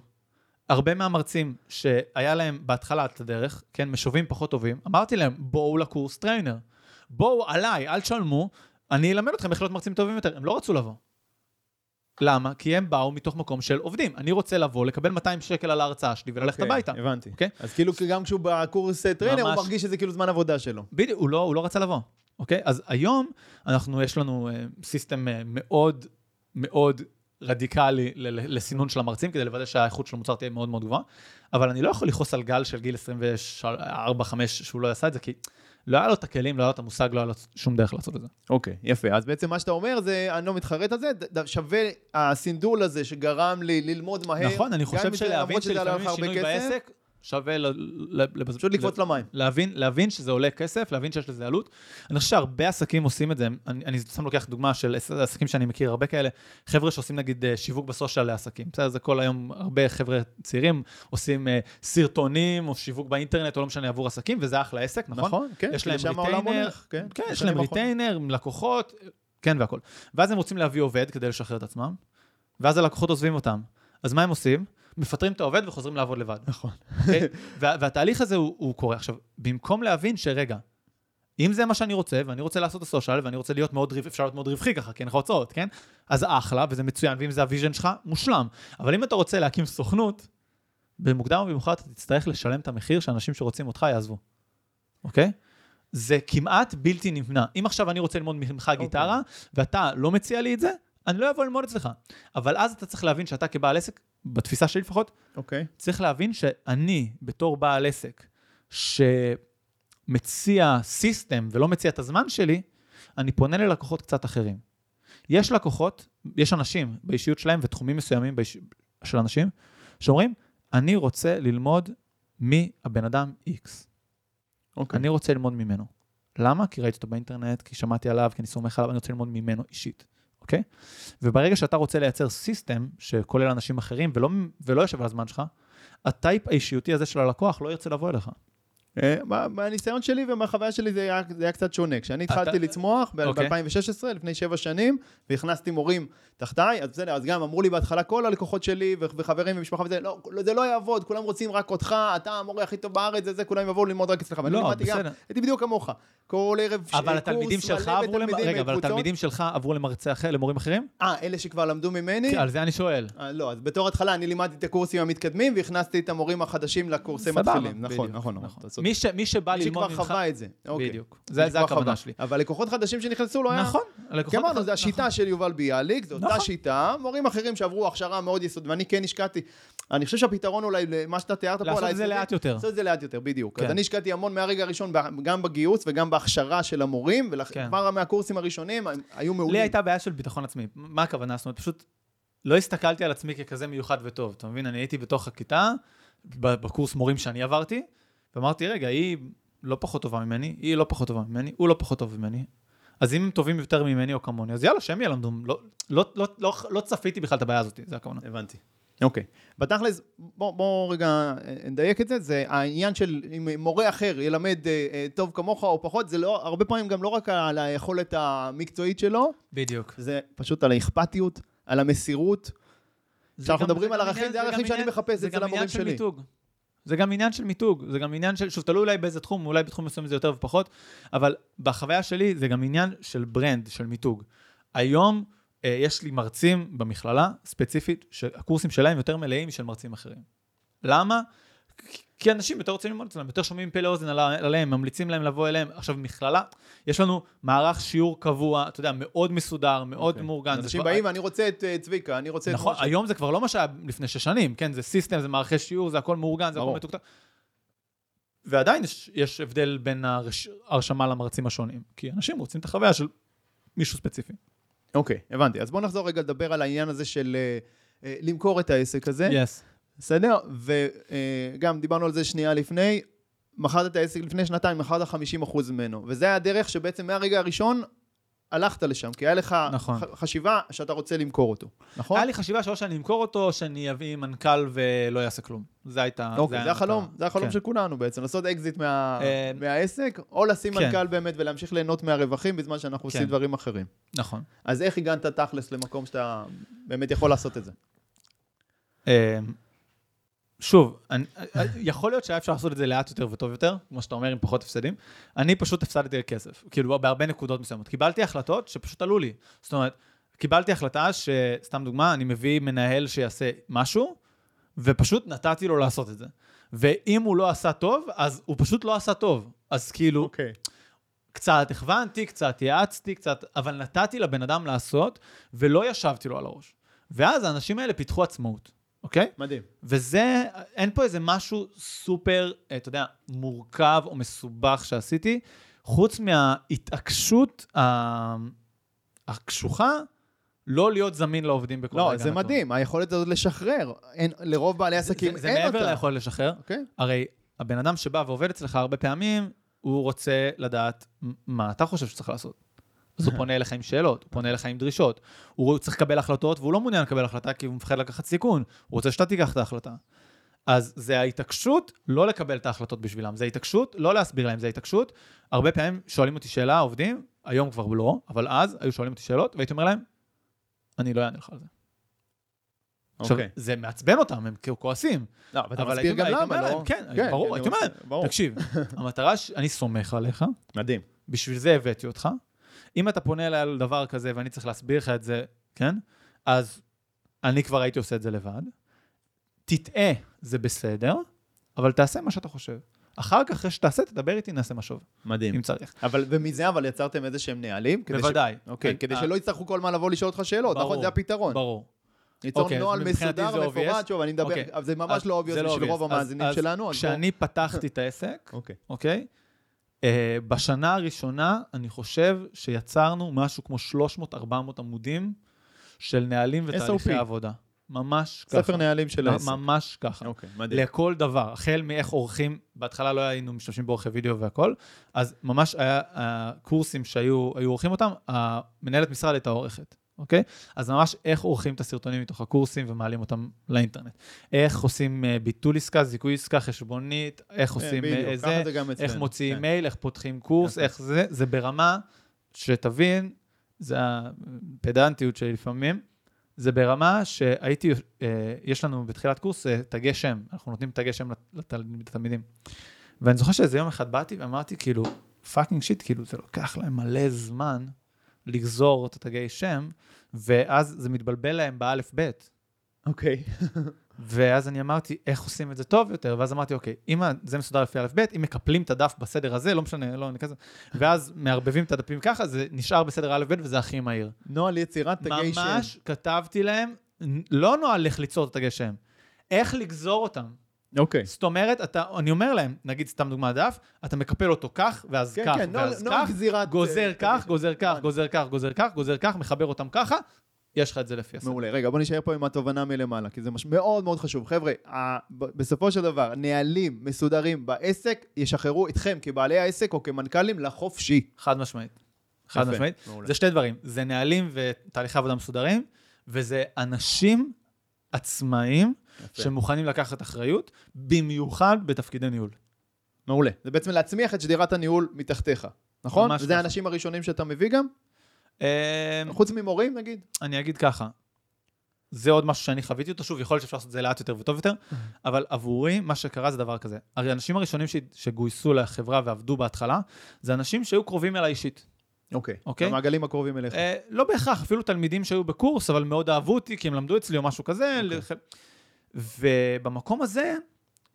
הרבה מהמרצים שהיה להם בהתחלה את הדרך, כן, משובים פחות טובים, אמרתי להם, בואו לקורס trainer. בואו עליי, אל תשלמו, אני אלמד אתכם איך להיות מרצים טובים יותר. הם לא רצו לבוא. למה? כי הם באו מתוך מקום של עובדים. אני רוצה לבוא, לקבל 200 שקל על ההרצאה שלי וללכת אוקיי, הביתה. הבנתי. אוקיי? אז כאילו גם כשהוא בקורס trainer, הוא ממש. מרגיש שזה כאילו זמן עבודה שלו. בדיוק, הוא לא, הוא לא רצה לבוא, אוקיי? אז היום אנחנו, יש לנו אה, system אה, מאוד מאוד רדיקלי לסינון של המרצים, כדי לוודא שהאיכות של המוצר תהיה מאוד מאוד גבוהה, אבל אני לא יכול לכעוס על גל של גיל 24-5 שהוא לא עשה את זה, כי לא היה לו את הכלים, לא היה לו את המושג, לא היה לו שום דרך לעשות את זה. אוקיי, יפה. אז בעצם מה שאתה אומר זה, אני לא מתחרט על זה, שווה הסנדול הזה שגרם לי ללמוד מהר. נכון, אני חושב שלהבין שלפעמים שינוי בעסק, שווה ל- ל- ל- פשוט לקפוץ למים. להבין, להבין שזה עולה כסף, להבין שיש לזה עלות. אני חושב שהרבה עסקים עושים את זה, אני, אני סתם לוקח דוגמה של עס- עסקים שאני מכיר, הרבה כאלה, חבר'ה שעושים נגיד אה, שיווק ב social לעסקים. בסדר, זה כל היום, הרבה חבר'ה צעירים עושים אה, סרטונים או שיווק באינטרנט, או לא משנה, עבור עסקים, וזה אחלה עסק, נכון? נכון, כן. יש להם retainer, כן. כן, יש להם. retainer, לקוחות, כן והכל. ואז הם רוצים להביא עובד כדי לשחרר את עצמם, ואז הלקוחות עוזבים אותם. אז מה הם עושים? מפטרים את העובד וחוזרים לעבוד לבד. נכון. אוקיי? [LAUGHS] וה- והתהליך הזה הוא, הוא קורה. עכשיו, במקום להבין שרגע, אם זה מה שאני רוצה, ואני רוצה לעשות את ה social, ואני רוצה להיות מאוד, אפשר להיות מאוד רווחי ככה, כי אין לך הוצאות, כן? אז אחלה, וזה מצוין, ואם זה ה vision שלך, מושלם. אבל אם אתה רוצה להקים סוכנות, במוקדם או במאוחר אתה תצטרך לשלם את המחיר שאנשים שרוצים אותך יעזבו, אוקיי? זה כמעט בלתי נמנע. אם עכשיו אני רוצה ללמוד ממך גיטרה, ואתה לא מציע לי את זה, אני לא אבוא ללמוד אצלך. אבל אז אתה צריך להבין שאתה כבעל עסק, בתפיסה שלי לפחות, אוקיי. צריך להבין שאני, בתור בעל עסק, שמציע סיסטם ולא מציע את הזמן שלי, אני פונה ללקוחות קצת אחרים. יש לקוחות, יש אנשים באישיות שלהם ותחומים מסוימים באיש... של אנשים, שאומרים, אני רוצה ללמוד מהבן אדם X. אוקיי. אני רוצה ללמוד ממנו. למה? כי ראיתי אותו באינטרנט, כי שמעתי עליו, כי אני סומך עליו, אני רוצה ללמוד ממנו אישית, אוקיי? וברגע שאתה רוצה לייצר סיסטם שכולל אנשים אחרים ולא, ולא יושב על הזמן שלך, הטייפ האישיותי הזה של הלקוח לא ירצה לבוא אליך. אה, מה- מהניסיון שלי ומהחוויה שלי זה היה, זה היה קצת שונה. כשאני התחלתי לצמוח אוקיי. ב-2016, לפני שבע שנים, והכנסתי מורים תחתיי, אז בסדר, אז גם אמרו לי בהתחלה כל הלקוחות שלי וחברים ומשפחה וזה, לא, לא, זה לא יעבוד, כולם רוצים רק אותך, אתה המורה הכי טוב בארץ, זה זה, כולם יבואו ללמוד רק אצלך. לא, בסדר. הייתי בדיוק כמוך. כל ערב קורס התלמידים מלא שלך עברו, למ- בתלמידים רגע, אבל. התלמידים שלך עברו למרצה אחר, למורים אחרים? אה, אלה שכבר למדו ממני? על זה אני שואל. אה, לא, אז בתור התחלה אני לימדתי את הקורסים המתקדמים והכנסתי את המורים החדשים לקורסי סבבה, מתחילים. נכון, בדיוק, נכון, נכון. מי ש- מי שבא מי ללמוד שכבר ממך... חווה את זה. אוקיי. בדיוק. מי זה זה שכבר הכוונה. שלי. אבל לקוחות חדשים שנכנסו לא היה... נכון. כי אמרנו, זה השיטה של יובל ביאליק, זו אותה נכון. שיטה, מורים אחרים שעברו הכשרה מאוד יסודית, ואני כן השקעתי. אני חושב שהפתרון אולי למה שאתה תיארת פה, לעשות את זה לאט יותר. לעשות את זה לאט יותר, בדיוק. כן. אז אני השקעתי המון מהרגע הראשון, גם בגיוס וגם בהכשרה של המורים, כן. וכבר מהקורסים הראשונים היו מעולים. לי הייתה בעיה של ביטחון עצמי. מה הכוונה? זאת אומרת, פשוט לא הסתכלתי על עצמי ככזה מיוחד וטוב. אתה מבין? אני הייתי בתוך הכיתה, בקורס מורים שאני עברתי, ואמרתי, רגע, היא לא פחות טובה ממני, היא לא פחות טובה ממני, הוא לא פחות טוב ממני. אז אם הם טובים יותר ממני או כמוני, אז יאללה, שהם ילמדו. לא, לא, לא, לא, לא צפיתי בכלל את הבעיה הזאת, זה הכוונה. הבנתי. אוקיי. בתכלס, בוא, בוא רגע אה, נדייק את זה, זה העניין של אם מורה אחר ילמד אה, אה, טוב כמוך או פחות, זה לא, הרבה פעמים גם לא רק על היכולת המקצועית שלו, בדיוק. זה פשוט על האכפתיות, על המסירות. כשאנחנו גם- מדברים על גם ערכים, זה ערכים גם שאני מחפש זה אצל גם המורים עניין של שלי. מיתוג. זה גם עניין של מיתוג, זה גם עניין של, שוב, תלוי אולי באיזה תחום, אולי בתחום מסוים זה יותר ופחות, אבל בחוויה שלי זה גם עניין של ברנד, של מיתוג. היום אה, יש לי מרצים במכללה, ספציפית, שהקורסים שלהם יותר מלאים משל מרצים אחרים. למה? כי- אנשים יותר רוצים ללמוד אצלם, יותר שומעים פה לאוזן על- עליהם, ממליצים להם לבוא אליהם. עכשיו, מכללה, יש לנו מערך שיעור קבוע, אתה יודע, מאוד מסודר, מאוד אוקיי. מאורגן. אנשים באים ואני רוצה את אה, צביקה, אני רוצה את נכון. היום זה כבר לא מה שהיה לפני שש שנים, כן, זה סיסטם, זה מערכי שיעור, זה הכל מאורגן, זה הכל. מתוקתק. ועדיין יש, יש הבדל בין הרש- ההרשמה למרצים השונים, כי אנשים רוצים את החוויה של מישהו ספציפי. אוקיי, הבנתי. אז בואו נחזור רגע לדבר על העניין הזה של אה, אה, למכור את העסק הזה. יס. בסדר? וגם דיברנו על זה שנייה לפני, מכרת את העסק לפני שנתיים, מכרת 50% ממנו. וזה היה הדרך שבעצם מהרגע הראשון הלכת לשם, כי היה לך נכון. חשיבה שאתה רוצה למכור אותו, נכון? היה לי חשיבה שאו שאני אמכור אותו, או שאני אביא מנכ"ל ולא יעשה כלום. זה הייתה... אוקיי, היה זה החלום, המטרה. זה החלום כן. של כולנו בעצם, לעשות אקזיט מה- אה, מהעסק, או לשים כן. מנכ"ל באמת ולהמשיך ליהנות מהרווחים בזמן שאנחנו עושים כן. דברים אחרים. נכון. אז איך הגעת תכלס למקום שאתה באמת יכול לעשות את זה? אה, שוב, אני, אה, יכול להיות שהיה אפשר לעשות את זה לאט יותר וטוב יותר, כמו שאתה אומר, עם פחות הפסדים. אני פשוט הפסדתי כסף, כאילו בהרבה נקודות מסוימות. קיבלתי החלטות שפשוט עלו לי. זאת אומרת, קיבלתי החלטה שסתם דוגמה, אני מביא מנהל שיעשה משהו, ופשוט נתתי לו לעשות את זה. ואם הוא לא עשה טוב, אז הוא פשוט לא עשה טוב. אז כאילו, אוקיי. קצת הכוונתי, קצת יעצתי, קצת, אבל נתתי לבן אדם לעשות, ולא ישבתי לו על הראש. ואז האנשים האלה פיתחו עצמאות, אוקיי? מדהים. וזה, אין פה איזה משהו סופר, אה, אתה יודע, מורכב או מסובך שעשיתי, חוץ מההתעקשות ה- הקשוחה, לא להיות זמין לעובדים בכל רגע לא, זה. מדהים, היכולת הזאת לשחרר. אין- לרוב בעלי עסקים זה, זה אין מעבר אותה. ליכולת לשחרר. אוקיי? הרי הבן אדם שבא ועובד אצלך הרבה פעמים, הוא רוצה לדעת מה אתה חושב שצריך לעשות. אז הוא פונה אליך עם שאלות, הוא פונה אליך עם דרישות. הוא צריך לקבל החלטות, והוא לא מעוניין לקבל החלטה כי הוא מפחד לקחת סיכון. הוא רוצה שאתה תיקח את ההחלטה. אז זה ההתעקשות לא לקבל את ההחלטות בשבילם. זה ההתעקשות לא להסביר להם, זה ההתעקשות. הרבה פעמים שואלים אותי שאלה, עובדים, היום כבר לא, אבל אז היו שואלים אותי שאלות, והייתי אומר להם, אני לא אענה לך על זה. עכשיו, אוקיי. זה מעצבן אותם, הם כאילו כועסים. לא, אבל אתה אבל מסביר גם למה, לא? כן, כן, ברור, הייתי אומר להם. תקשיב, המטרה ש... אני סומך עליך, מדהים. בשביל זה הבאתי אותך. אם אתה פונה אליי על דבר כזה ואני צריך להסביר לך את זה, כן? אז אני כבר הייתי עושה את זה לבד. תטעה, זה בסדר, אבל תעשה מה שאתה חושב. אחר כך, אחרי שתעשה, תדבר איתי, נעשה משוב, מדהים. אם צריך. אבל, ומזה אבל יצרתם איזה שהם נהלים? כדי ש- בוודאי. אוקיי, כן, כדי אה, שלא יצטרכו כל הזמן לבוא לשאול אותך שאלות, ברור, נכון? זה הפתרון. ברור. ליצור אוקיי, נוהל מסודר obvious. שוב, אני מדבר, אוקיי. אבל זה ממש אז לא זה לא בשביל. רוב אז- המאזינים אז שלנו. אז כשאני פתחתי את העסק, אוקיי. אוקיי? בשנה הראשונה, אני חושב שיצרנו משהו כמו 300-400 עמודים של נהלים ותהליכי SOP. עבודה. ממש ככה. ספר נהלים של העסק. ממש ככה. אוקיי, מדהים. לכל דבר, החל מאיך עורכים, בהתחלה לא היינו משתמשים בעורכי וידאו והכל, אז ממש היה הקורסים שהיו היו עורכים אותם, המנהלת משרד הייתה עורכת. אוקיי? אז ממש איך עורכים את הסרטונים מתוך הקורסים ומעלים אותם לאינטרנט. איך עושים אה, ביטול עסקה, זיכוי עסקה, חשבונית, איך עושים אה, בדיוק, זה, ככה זה גם אצלנו. איך מוציאים כן. מייל, איך פותחים קורס. איך זה, זה ברמה שתבין, זה הפדנטיות שלי לפעמים, זה ברמה שהייתי, אה, יש לנו בתחילת קורס אה, תגי שם, אנחנו נותנים תגי שם לתל- לתלמידים. ואני זוכר שאיזה יום אחד באתי ואמרתי, כאילו, fucking shit, כאילו, זה לוקח להם מלא זמן לגזור את התגי שם, ואז זה מתבלבל להם באלף-בית. אוקיי. ואז אני אמרתי, איך עושים את זה טוב יותר? ואז אמרתי, אוקיי, אם זה מסודר לפי א' ב', אם מקפלים את הדף בסדר הזה, לא משנה, לא, אני כזה, ואז מערבבים את הדפים ככה, זה נשאר בסדר א' ב' וזה הכי מהיר. נוהל יצירת תגי שם. ממש כתבתי להם, לא נוהל איך ליצור את התגי שם, איך לגזור אותם. אוקיי. זאת אומרת, אתה, אני אומר להם, נגיד סתם דוגמא דף, אתה מקפל אותו כך, ואז כן, כך, כן, נוהל- ואז נוהל כך, גזירת... גוזר אה, כך, תגי גוזר. כך, גוזר כך, גוזר כך, גוזר כך, מחבר אותם ככה, יש לך את זה לפי הסדר. מעולה. רגע, בוא נשאר פה עם התובנה מלמעלה, כי זה מש... מאוד מאוד חשוב. חבר'ה, ה... בסופו של דבר, נהלים מסודרים בעסק ישחררו אתכם כבעלי העסק או כמנכ"לים לחופשי. חד משמעית. חד יפה, משמעית. מעולה. זה שתי דברים, זה נהלים ותהליכי עבודה מסודרים, וזה אנשים עצמאיים יפה. שמוכנים לקחת אחריות, במיוחד בתפקידי ניהול. מעולה. זה בעצם להצמיח את שדרת הניהול מתחתיך, נכון? ממש וזה. האנשים הראשונים שאתה מביא גם? אה, חוץ ממורים, נגיד? אני אגיד ככה, זה עוד משהו שאני חוויתי אותו, שוב, יכול להיות שאפשר לעשות את זה לאט יותר וטוב יותר, [LAUGHS] אבל עבורי, מה שקרה זה דבר כזה. הרי האנשים הראשונים ש- שגויסו לחברה ועבדו בהתחלה, זה אנשים שהיו קרובים אליי אישית. אוקיי. אוקיי. המעגלים הקרובים אליך. אה, לא בהכרח, אפילו תלמידים שהיו בקורס, אבל מאוד אהבו אותי, כי הם למדו אצלי או משהו כזה. אוקיי. לח- ובמקום הזה,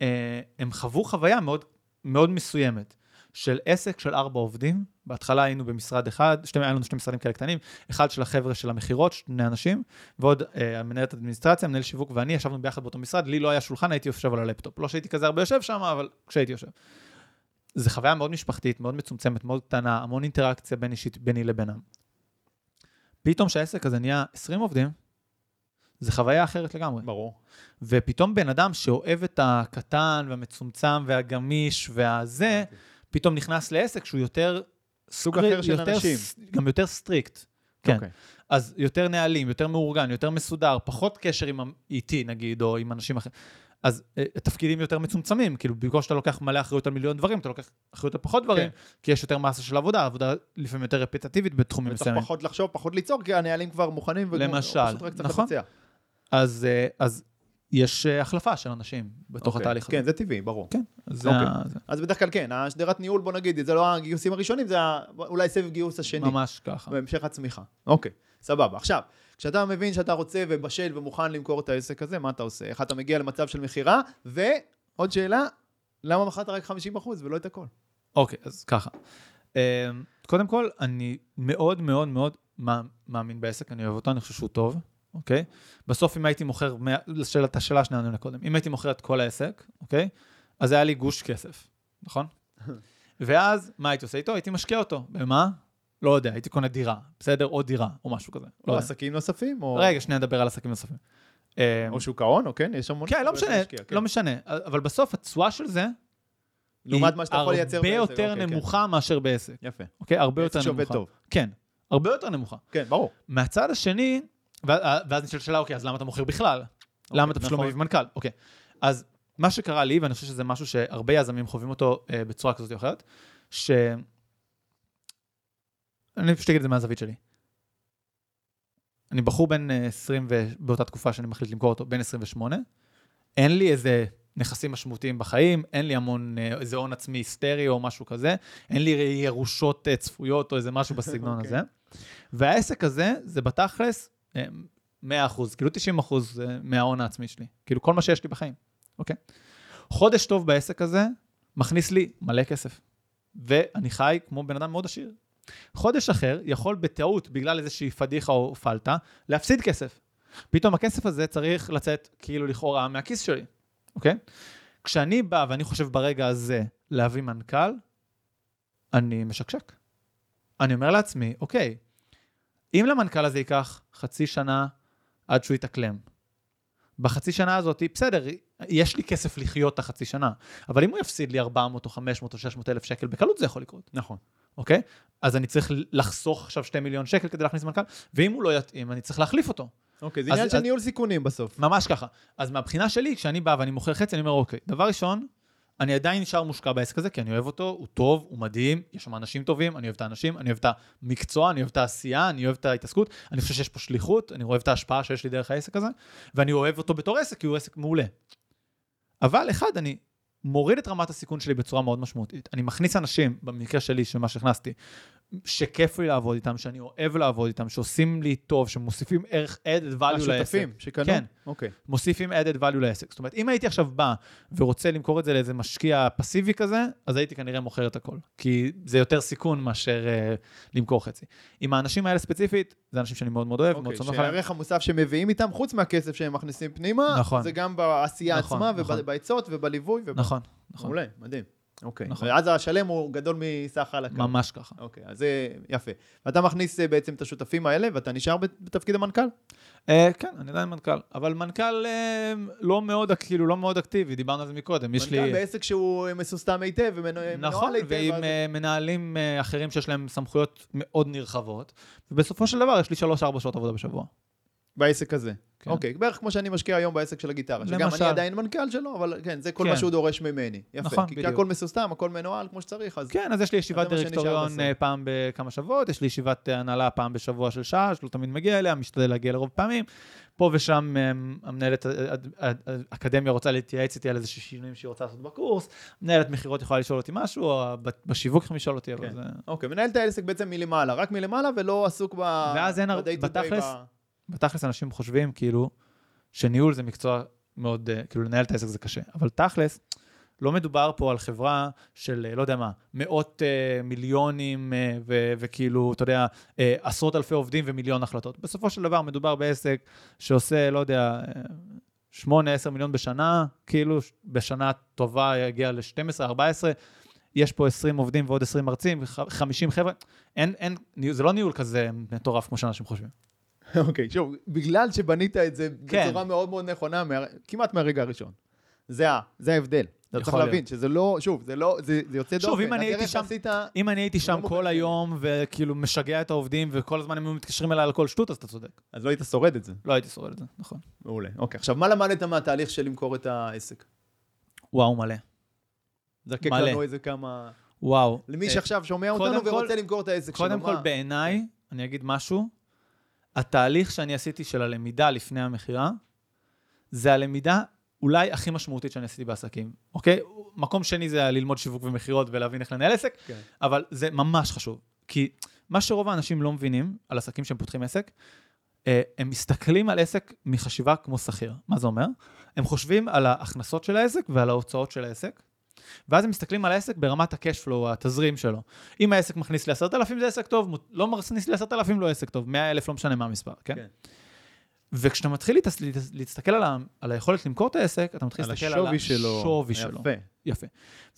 אה, הם חוו חוויה מאוד, מאוד מסוימת של עסק של ארבע עובדים. בהתחלה היינו במשרד אחד, שתי, היה לנו שני משרדים כאלה קטנים, אחד של החבר'ה של המכירות, שני אנשים, ועוד אה, המנהלת אדמיניסטרציה, מנהל שיווק ואני ישבנו ביחד באותו משרד, לי לא היה שולחן, הייתי יושב על הלפטופ. לא שהייתי כזה הרבה יושב שם, אבל כשהייתי יושב. זו חוויה מאוד משפחתית, מאוד מצומצמת, מאוד קטנה, המון אינטראקציה בין אישית ביני לבינם. פתאום שהעסק הזה נהיה 20 עובדים, זה חוויה אחרת לגמרי. ברור. ופתאום בן אדם שאוהב את הקטן והמצומצם והגמיש והזה, פתאום נכנס לעסק שהוא יותר... סוג stri- אחר של יותר אנשים. גם יותר strict. כן. אוקיי. אז יותר נהלים, יותר מאורגן, יותר מסודר, פחות קשר עם איתי נגיד, או עם אנשים אחרים. אז אה, תפקידים יותר מצומצמים, כאילו במקום שאתה לוקח מלא אחריות על מיליון דברים, אתה לוקח אחריות על פחות דברים, כן. כי יש יותר מסה של עבודה, עבודה לפעמים יותר רפטטיבית בתחומים וצריך מסוימים. פחות לחשוב, פחות ליצור, כי הנהלים כבר מוכנים. למשל, נכון. אז, אה, אז יש אה, החלפה של אנשים בתוך אוקיי. התהליך הזה. כן, זה טבעי, ברור. כן, זה אוקיי. ה- אז בדרך כלל כן, השדרת ניהול, בוא נגיד, זה לא הגיוסים הראשונים, זה אולי סבב גיוס השני. ממש ככה. בהמשך הצמיחה. אוקיי, סבבה. עכשיו, כשאתה מבין שאתה רוצה ובשל ומוכן למכור את העסק הזה, מה אתה עושה? איך אתה מגיע למצב של מכירה? ועוד שאלה, למה מכרת רק 50% ולא את הכל? אוקיי, אז ככה. אה, קודם כל, אני מאוד מאוד מאוד מא- מאמין בעסק, אני אוהב אותו, אני חושב שהוא טוב, אוקיי? בסוף, אם הייתי מוכר, את השאלה השנייה אני קודם, אם הייתי מוכר את כל העסק, אוקיי? אז היה לי גוש כסף, נכון? [LAUGHS] ואז, מה הייתי עושה איתו? הייתי משקיע אותו. במה? לא יודע, הייתי קונה דירה, בסדר? או דירה, או משהו כזה. לא או יודע. עסקים נוספים? או... רגע, שנייה נדבר על עסקים נוספים. או שוק ההון, או כן? יש המון... כן, לא משנה, להשקיע, כן. לא משנה. אבל בסוף התשואה של זה, לעומת מה שאתה יכול לייצר הרבה בעסק, יותר אוקיי, כן. נמוכה מאשר בעסק. יפה. אוקיי? הרבה יותר נמוכה. שעובד טוב. כן, הרבה יותר נמוכה. כן, ברור. מהצד השני, ואז נשאלת שאלה, אוקיי, אז למה אתה מוכר בכלל? למה אתה פשוט לא נכון. מביא מנכ"ל? אוקיי. אז מה שקרה לי, ואני חושב שזה משהו שהרבה יזמים חווים אותו אה, בצורה כזאת או אחרת, ש... אני פשוט אגיד את זה מהזווית שלי. אני בחור בן אה, 20, ו... באותה תקופה שאני מחליט למכור אותו, בן 28. אין לי איזה נכסים משמעותיים בחיים, אין לי המון, אה, איזה הון עצמי היסטרי או משהו כזה, אין לי ירושות אה, צפויות או איזה משהו בסגנון אוקיי. הזה. והעסק הזה, זה בתכלס אה, 100 אחוז, כאילו 90 אחוז אה, מההון העצמי שלי. כאילו כל מה שיש לי בחיים, אוקיי? חודש טוב בעסק הזה מכניס לי מלא כסף. ואני חי כמו בן אדם מאוד עשיר. חודש אחר יכול בטעות, בגלל איזושהי פדיחה או פלטה, להפסיד כסף. פתאום הכסף הזה צריך לצאת כאילו לכאורה מהכיס שלי, אוקיי? כשאני בא ואני חושב ברגע הזה להביא מנכ"ל, אני משקשק. אני אומר לעצמי, אוקיי, אם למנכ"ל הזה ייקח חצי שנה עד שהוא יתאקלם, בחצי שנה הזאת, בסדר, יש לי כסף לחיות את החצי שנה, אבל אם הוא יפסיד לי 400 או 500 או 600 אלף שקל, בקלות זה יכול לקרות, נכון. אוקיי? אז אני צריך לחסוך עכשיו 2 מיליון שקל כדי להכניס מנכ"ל, ואם הוא לא יתאים, אני צריך להחליף אותו. אוקיי, זה עניין של ניהול סיכונים בסוף. ממש ככה. אז מהבחינה שלי, כשאני בא ואני מוכר חצי, אני אומר, אוקיי, דבר ראשון, אני עדיין נשאר מושקע בעסק הזה, כי אני אוהב אותו, הוא טוב, הוא מדהים, יש שם אנשים טובים, אני אוהב את האנשים, אני אוהב את המקצוע, אני אוהב את העשייה, אני אוהב את ההתעסקות, אני חושב שיש פה שליחות, אני אוהב את ההשפעה שיש לי דרך העסק הזה, ואני אוהב אותו בתור עסק, כי הוא עסק מעולה. אבל אחד, אני מוריד את רמת הסיכון שלי בצורה מאוד משמעותית. אני מכניס אנשים, במקרה שלי, של מה שהכנסתי, שכיף לי לעבוד איתם, שאני אוהב לעבוד איתם, שעושים לי טוב, שמוסיפים ערך added value לעסק. השותפים שקנו? כן. אוקיי. מוסיפים added value לעסק. זאת אומרת, אם הייתי עכשיו בא ורוצה למכור את זה לאיזה משקיע פסיבי כזה, אז הייתי כנראה מוכר את הכל. כי זה יותר סיכון מאשר uh, למכור חצי. עם האנשים האלה ספציפית, זה אנשים שאני מאוד מאוד אוהב, מאוד אוקיי, סומך עליהם. שהערך המוסף שמביאים איתם, חוץ מהכסף שהם מכניסים פנימה, נכון. זה גם בעשייה נכון, עצמה, נכון. ובעצות, ובליווי. וב- נכון, נכון. מעולה, מדהים. אוקיי. נכון. ואז השלם הוא גדול מסך חלקה. ממש ככה. אוקיי, אז זה יפה. ואתה מכניס אה, בעצם את השותפים האלה, ואתה נשאר בת- בתפקיד המנכ"ל? Uh, כן, אני עדיין מנכ"ל. אבל מנכ"ל uh, לא מאוד, כאילו, לא מאוד אקטיבי, דיברנו על זה מקודם. יש לי... מנכ"ל בעסק שהוא אה, מסוסתם היטב ומנוהל נכון, היטב. ועם אז- אה, מנהלים אה, אחרים שיש להם סמכויות מאוד נרחבות, ובסופו של דבר יש לי שלוש-ארבע שעות עבודה בשבוע. בעסק הזה. כן. אוקיי, בערך כמו שאני משקיע היום בעסק של הגיטרה, שגם למשל. אני עדיין מנכ"ל שלו, אבל כן, זה כל כן. מה שהוא דורש ממני. יפה. נכון, כי בדיוק. הכל מסוסתם, הכל מנוהל כמו שצריך, אז כן, אז יש לי ישיבת דירקטוריון. אה, פעם בכמה שבועות, יש לי ישיבת אה, הנהלה פעם בשבוע של שעה, שלא תמיד מגיע אליה, משתדל להגיע לרוב פעמים. פה ושם אה, המנהלת האקדמיה רוצה להתייעץ איתי על איזה שינויים שהיא רוצה לעשות בקורס, מנהלת מכירות יכולה לשאול אותי משהו, או בשיווק יכולים לשאול אותי, אבל כן. זה... אוקיי, מנהל את העסק בעצם מלמעלה, רק מלמעלה, ולא עסוק ב... ואז אין הר- ב-day to day בתכלס, בתכלס אנשים חושבים כאילו שניהול זה מקצוע מאוד, אה, כאילו לנהל את העסק זה קשה, אבל תכלס, לא מדובר פה על חברה של, אה, לא יודע מה, מאות אה, מיליונים אה, ו- וכאילו, אתה יודע, אה, עשרות אלפי עובדים ומיליון החלטות. בסופו של דבר מדובר בעסק שעושה, לא יודע, אה, 8-10 מיליון בשנה, כאילו בשנה טובה יגיע ל-12, 14, יש פה 20 עובדים ועוד 20 מרצים, וח- 50 חבר'ה, אין, אין, זה לא ניהול כזה מטורף כמו שאנשים חושבים. אוקיי, שוב, בגלל שבנית את זה כן. בצורה מאוד מאוד נכונה, מה- כמעט מהרגע הראשון. זה זה ההבדל. אתה צריך להבין. שזה לא, שוב, זה לא, זה זה יוצא שוב, דופן. אם אני הייתי שם- עשית... אם אני הייתי שם לא כל מובן היום וכאילו משגע את העובדים וכל הזמן הם מתקשרים אליי על כל שטות, אז אתה צודק. אז לא היית שורד את זה. לא הייתי שורד את זה, נכון. מעולה. אוקיי, עכשיו, מה למדת מהתהליך של למכור את העסק? וואו, מלא. זקק מלא. לנו איזה כמה... וואו. למי אה, שעכשיו שומע אותנו כל- ורוצה למכור את העסק שלו, קודם כל, מה? בעיניי, אני אגיד משהו, התהליך שאני עשיתי של הלמידה לפני המכירה, זה הלמידה אולי הכי משמעותית שאני עשיתי בעסקים, אוקיי? מקום שני זה ללמוד שיווק ומכירות ולהבין איך לנהל עסק, כן. אבל זה ממש חשוב. כי מה שרוב האנשים לא מבינים על עסקים שהם פותחים עסק, אה, הם מסתכלים על עסק מחשיבה כמו שכיר. מה זה אומר? הם חושבים על ההכנסות של העסק ועל ההוצאות של העסק, ואז הם מסתכלים על העסק ברמת ה-cash התזרים שלו. אם העסק מכניס לי 10,000 זה עסק טוב, לא מכניס לי 10,000 לא עסק טוב, 100,000 לא משנה מה המספר, כן? כן. וכשאתה מתחיל להתס- להסתכל על, ה- על היכולת למכור את העסק, אתה מתחיל על להסתכל על השווי שלו. השווי שלו. יפה. יפה.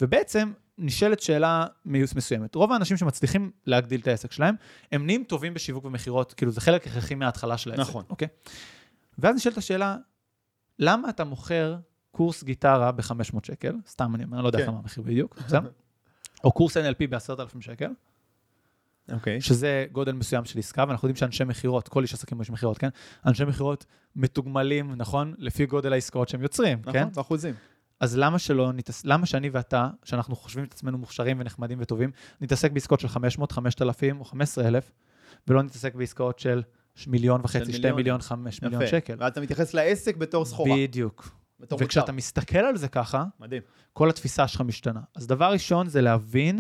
ובעצם נשאלת שאלה מיוס מסוימת. רוב האנשים שמצליחים להגדיל את העסק שלהם, הם נהיים טובים בשיווק ומכירות, כאילו זה חלק הכרחי מההתחלה של העסק. נכון. אוקיי? ואז נשאלת השאלה, למה אתה מוכר קורס גיטרה ב-500 שקל? סתם אני אומר, אני לא יודע כן. כמה המחיר בדיוק, בסדר? או קורס NLP ב-10,000 שקל, אוקיי. שזה גודל מסוים של עסקה, ואנחנו יודעים שאנשי מכירות, כל איש עסקים יש מכירות, כן? אנשי מכירות מתוגמלים, נכון? לפי גודל העסקאות שהם יוצרים, כן? נכון, באחוזים. אז למה שלא נתעס... למה שאני ואתה, שאנחנו חושבים את עצמנו מוכשרים ונחמדים וטובים, נתעסק בעסקאות של 500, 5,000 או 15,000, ולא נתעסק בעסקאות של מיליון וחצי, שתי מיליון. מיליון, חמש מיליון יפה. שקל. ואז אתה מתייחס לעסק בתור סחורה. בדיוק. בתור מוצר. וכשאתה מסתכל על זה ככה, מדהים. כל התפיסה שלך משתנה. אז דבר ראשון זה להבין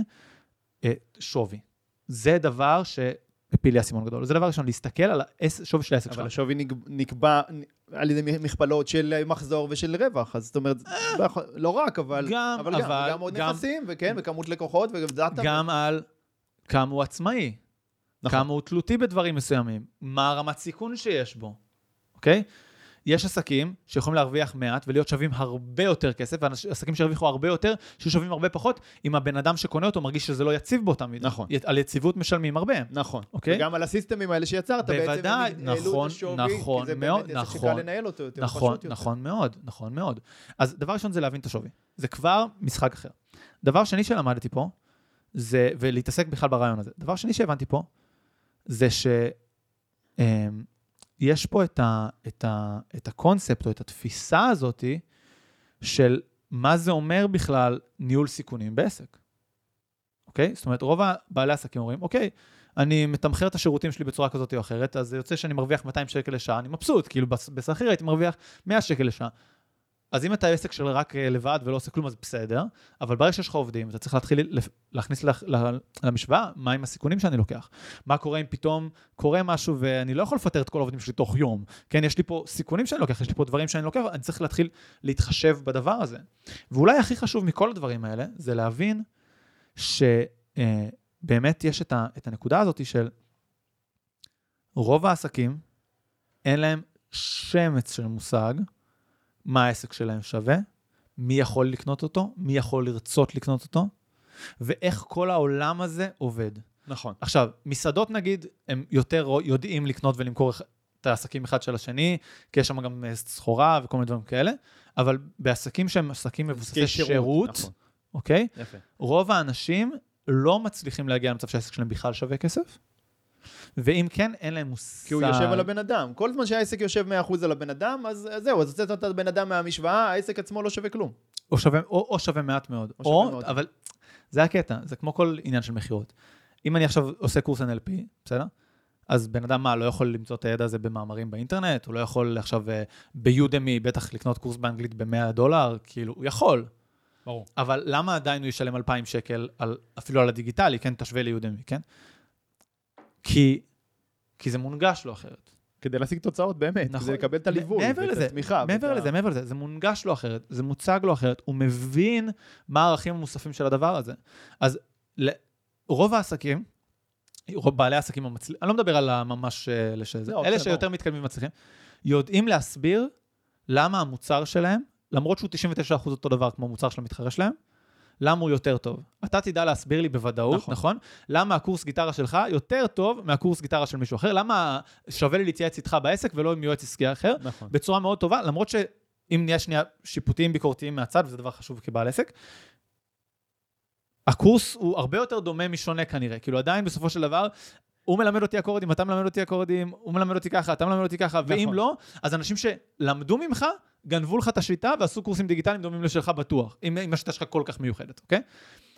אה, שווי. זה דבר שהפיל לי אסימון גדול. זה דבר ראשון, להסתכל על השווי של העסק אבל שלך. השווי נק- נקבע על ידי מכפלות של מחזור ושל רווח, אז זאת אומרת, לא יכול- לא רק, אבל גם, אבל גם, אבל וגם עוד גם- נכסים, וכן, וכמות לקוחות, ודאטה. גם על כמה הוא עצמאי, נכון. כמה הוא תלותי בדברים מסוימים, מה הרמת סיכון שיש בו, אוקיי? יש עסקים שיכולים להרוויח מעט ולהיות שווים הרבה יותר כסף, ועסקים שירוויחו הרבה יותר, שיהיו שווים הרבה פחות, אם הבן אדם שקונה אותו מרגיש שזה לא יציב באותה מידה. נכון. על יציבות משלמים הרבה. נכון. אוקיי? וגם על הסיסטמים האלה שיצרת, בעצם בוודאי, העלו נכון, את השווי, נכון כי זה מאוד, באמת נכון. שקל לנהל אותו יותר, נכון, יותר. נכון מאוד, נכון מאוד. אז דבר ראשון זה להבין את השווי. זה כבר משחק אחר. דבר שני שלמדתי פה, זה, ולהתעסק בכלל ברעיון הזה. דבר שני שהבנתי פה, זה שיש פה את, ה, את, ה, את הקונספט או את התפיסה הזאתי של מה זה אומר בכלל ניהול סיכונים בעסק. אוקיי? זאת אומרת, רוב בעלי העסקים אומרים, אוקיי, אני מתמחר את השירותים שלי בצורה כזאת או אחרת, אז זה יוצא שאני מרוויח 200 שקל לשעה, אני מבסוט, כאילו בשכיר הייתי מרוויח 100 שקל לשעה. אז אם אתה עסק של רק אה, לבד ולא עושה כלום, אז בסדר, אבל ברגע שיש לך עובדים, אתה צריך להתחיל להכניס למשוואה, מה עם הסיכונים שאני לוקח? מה קורה אם פתאום קורה משהו ואני לא יכול לפטר את כל העובדים שלי תוך יום? כן, יש לי פה סיכונים שאני לוקח, יש לי פה דברים שאני לוקח, אני צריך להתחיל להתחשב בדבר הזה. ואולי הכי חשוב מכל הדברים האלה, זה להבין שבאמת יש את, ה, את הנקודה הזאת של רוב העסקים, אין להם שמץ של מושג, מה העסק שלהם שווה, מי יכול לקנות אותו, מי יכול לרצות לקנות אותו, ואיך כל העולם הזה עובד. נכון. עכשיו, מסעדות נגיד, הם יותר יודעים לקנות ולמכור את העסקים אחד של השני, כי יש שם גם אה, סחורה וכל מיני דברים כאלה, אבל בעסקים שהם עסקים מבוססי שירות, שירות נכון. אוקיי? יפה. רוב האנשים לא מצליחים להגיע למצב שהעסק שלהם בכלל שווה כסף. ואם כן, אין להם מושג. כי הוא יושב על הבן אדם. כל זמן שהעסק יושב 100% על הבן אדם, אז זהו, אז הוצאת את הבן אדם מהמשוואה, העסק עצמו לא שווה כלום. או שווה, או, או שווה מעט מאוד. או, או מאוד. אבל זה הקטע, זה כמו כל עניין של מכירות. אם אני עכשיו עושה קורס NLP, בסדר? אז בן אדם מה, לא יכול למצוא את הידע הזה במאמרים באינטרנט? הוא לא יכול עכשיו אה, ביודמי בטח לקנות קורס באנגלית ב-100 דולר? כאילו, הוא יכול. ברור. אבל למה עדיין הוא ישלם 2,000 שקל על, אפילו על הדיגיטלי, כן? תשווה ליודמי, כן? כי, כי זה מונגש לו אחרת. כדי להשיג תוצאות באמת, נכון, כדי לקבל את הליווי, מעבר לזה, התמיכה. מעבר ואת לזה, מעבר לזה, זה מונגש לו אחרת, זה מוצג לו אחרת, הוא מבין מה הערכים המוספים של הדבר הזה. אז רוב העסקים, רוב בעלי העסקים המצליחים, אני לא מדבר על הממש אה, לשזה, לא, אלה שיותר מתקדמים ומצליחים, יודעים להסביר למה המוצר שלהם, למרות שהוא 99% אותו דבר כמו המוצר של המתחרה שלהם, למה הוא יותר טוב. אתה תדע להסביר לי בוודאות, נכון? נכון? למה הקורס גיטרה שלך יותר טוב מהקורס גיטרה של מישהו אחר, למה שווה לי להתייעץ איתך בעסק ולא עם יועץ עסקי אחר, נכון. בצורה מאוד טובה, למרות שאם נהיה שנייה שיפוטיים ביקורתיים מהצד, וזה דבר חשוב כבעל עסק, הקורס הוא הרבה יותר דומה משונה כנראה, כאילו עדיין בסופו של דבר, הוא מלמד אותי אקורדים, אתה מלמד אותי אקורדים, הוא מלמד אותי ככה, אתה מלמד אותי ככה, נכון. ואם לא, אז אנשים שלמדו ממך, גנבו לך את השליטה ועשו קורסים דיגיטליים דומים לשלך בטוח, אם, אם השיטה שלך כל כך מיוחדת, אוקיי?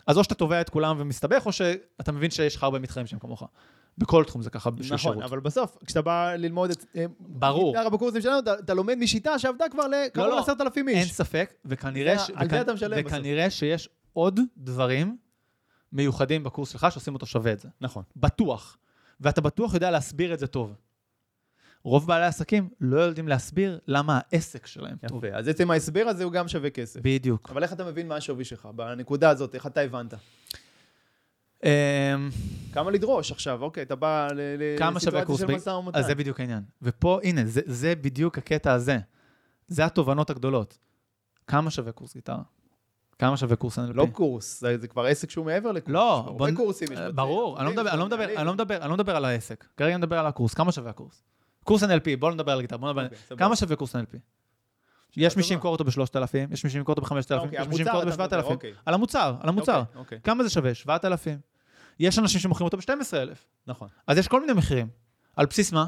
אז או שאתה תובע את כולם ומסתבך, או שאתה מבין שיש לך הרבה מתחרים שהם כמוך. בכל תחום זה ככה בשביל נכון, שירות. אבל בסוף, כשאתה בא ללמוד את... אה, ברור. גיטרה בקורסים שלנו, אתה, אתה לומד משיטה שעבדה כבר לקרוב לא, לעשרת אלפים איש. אין ספק, וכנראה, ש... וכ... וכנראה שיש עוד דברים מיוחדים בקורס שלך שעושים אותו שווה את זה. נכון. בטוח. ואתה בטוח יודע להסביר את זה טוב. רוב בעלי העסקים לא יודעים להסביר למה העסק שלהם יפה. טוב. אז עצם ההסבר הזה הוא גם שווה כסף. בדיוק. אבל איך אתה מבין מה השווי שלך? בנקודה הזאת, איך אתה הבנת? אמ, כמה לדרוש עכשיו, אוקיי, אתה בא לסיטואציה של משא ומתן. אז זה בדיוק העניין. ופה, הנה, זה, זה בדיוק הקטע הזה. זה התובנות הגדולות. כמה שווה קורס גיטרה? כמה שווה קורס NLP? לא קורס, זה, זה כבר עסק שהוא מעבר לקורס. לא, בוא... קורסים יש ברור, אני לא, לא אני לא מדבר על העסק. כרגע אני מדבר על הקורס, כמה שווה הקורס? קורס NLP, בואו נדבר על גיטרה, בואו נדבר... Okay, כמה שווה קורס NLP? יש מי שימכור אותו ב-3,000, יש מי שימכור אותו ב-5,000, יש מי שימכור אותו ב-7,000. על המוצר, על המוצר. כמה זה שווה? 7,000. יש אנשים שמוכרים אותו ב-12,000. נכון. אז יש כל מיני מחירים. על בסיס מה?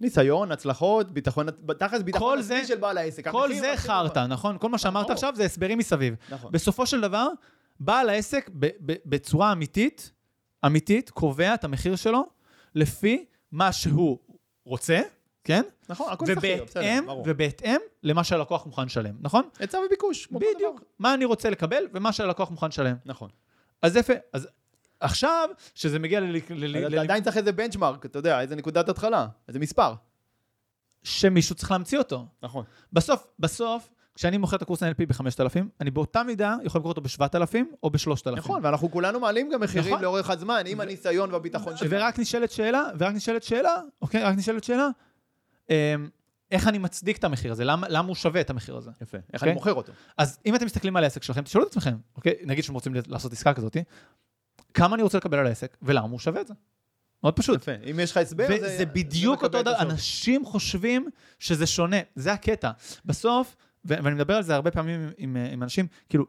ניסיון, הצלחות, ביטחון, תכלס ביטחון עצמי של בעל העסק. כל זה חרטא, נכון? כל מה שאמרת עכשיו זה הסברים מסביב. נכון. בסופו של דבר, בעל העסק בצורה אמיתית, אמיתית, קובע את המחיר שלו לפי מה שהוא רוצה, כן? נכון, הכל שכיר, בסדר, ברור. ובהתאם למה שהלקוח מוכן לשלם, נכון? היצע וביקוש, כמו בדיוק. מה אני רוצה לקבל ומה שהלקוח מוכן לשלם. נכון. אז יפה, אז עכשיו, שזה מגיע ל... אתה עדיין צריך איזה בנצ'מארק, אתה יודע, איזה נקודת התחלה, איזה מספר. שמישהו צריך להמציא אותו. נכון. בסוף, בסוף, כשאני מוכר את הקורס NLP ב-5,000, אני באותה מידה יכול למכור אותו ב-7,000 או ב-3,000. נכון, ואנחנו כולנו מעלים גם מחירים נכון. לאורך הזמן, עם הניסיון והביטחון שלנו. ורק נשאלת שאלה, ורק נשאלת שאלה, אוקיי, רק נשאלת שאלה, אמ, איך אני מצדיק את המחיר הזה? למה, למה הוא שווה את המחיר הזה? יפה, איך אוקיי? אני מוכר אותו. אז אם אתם מסתכלים על העסק שלכם, תשאלו את עצמכם, אוקיי? נגיד שאתם רוצים לעשות עסקה כזאת, כמה אני רוצה לקבל על העסק, ולמה הוא שווה את זה. מאוד פשוט. יפה, אם יש לך הסבר, זה... וזה בדיוק אותו דבר, אנשים חושבים שזה שונה, זה הקטע. בסוף, ואני מדבר על זה הרבה פעמים עם, עם אנשים, כאילו,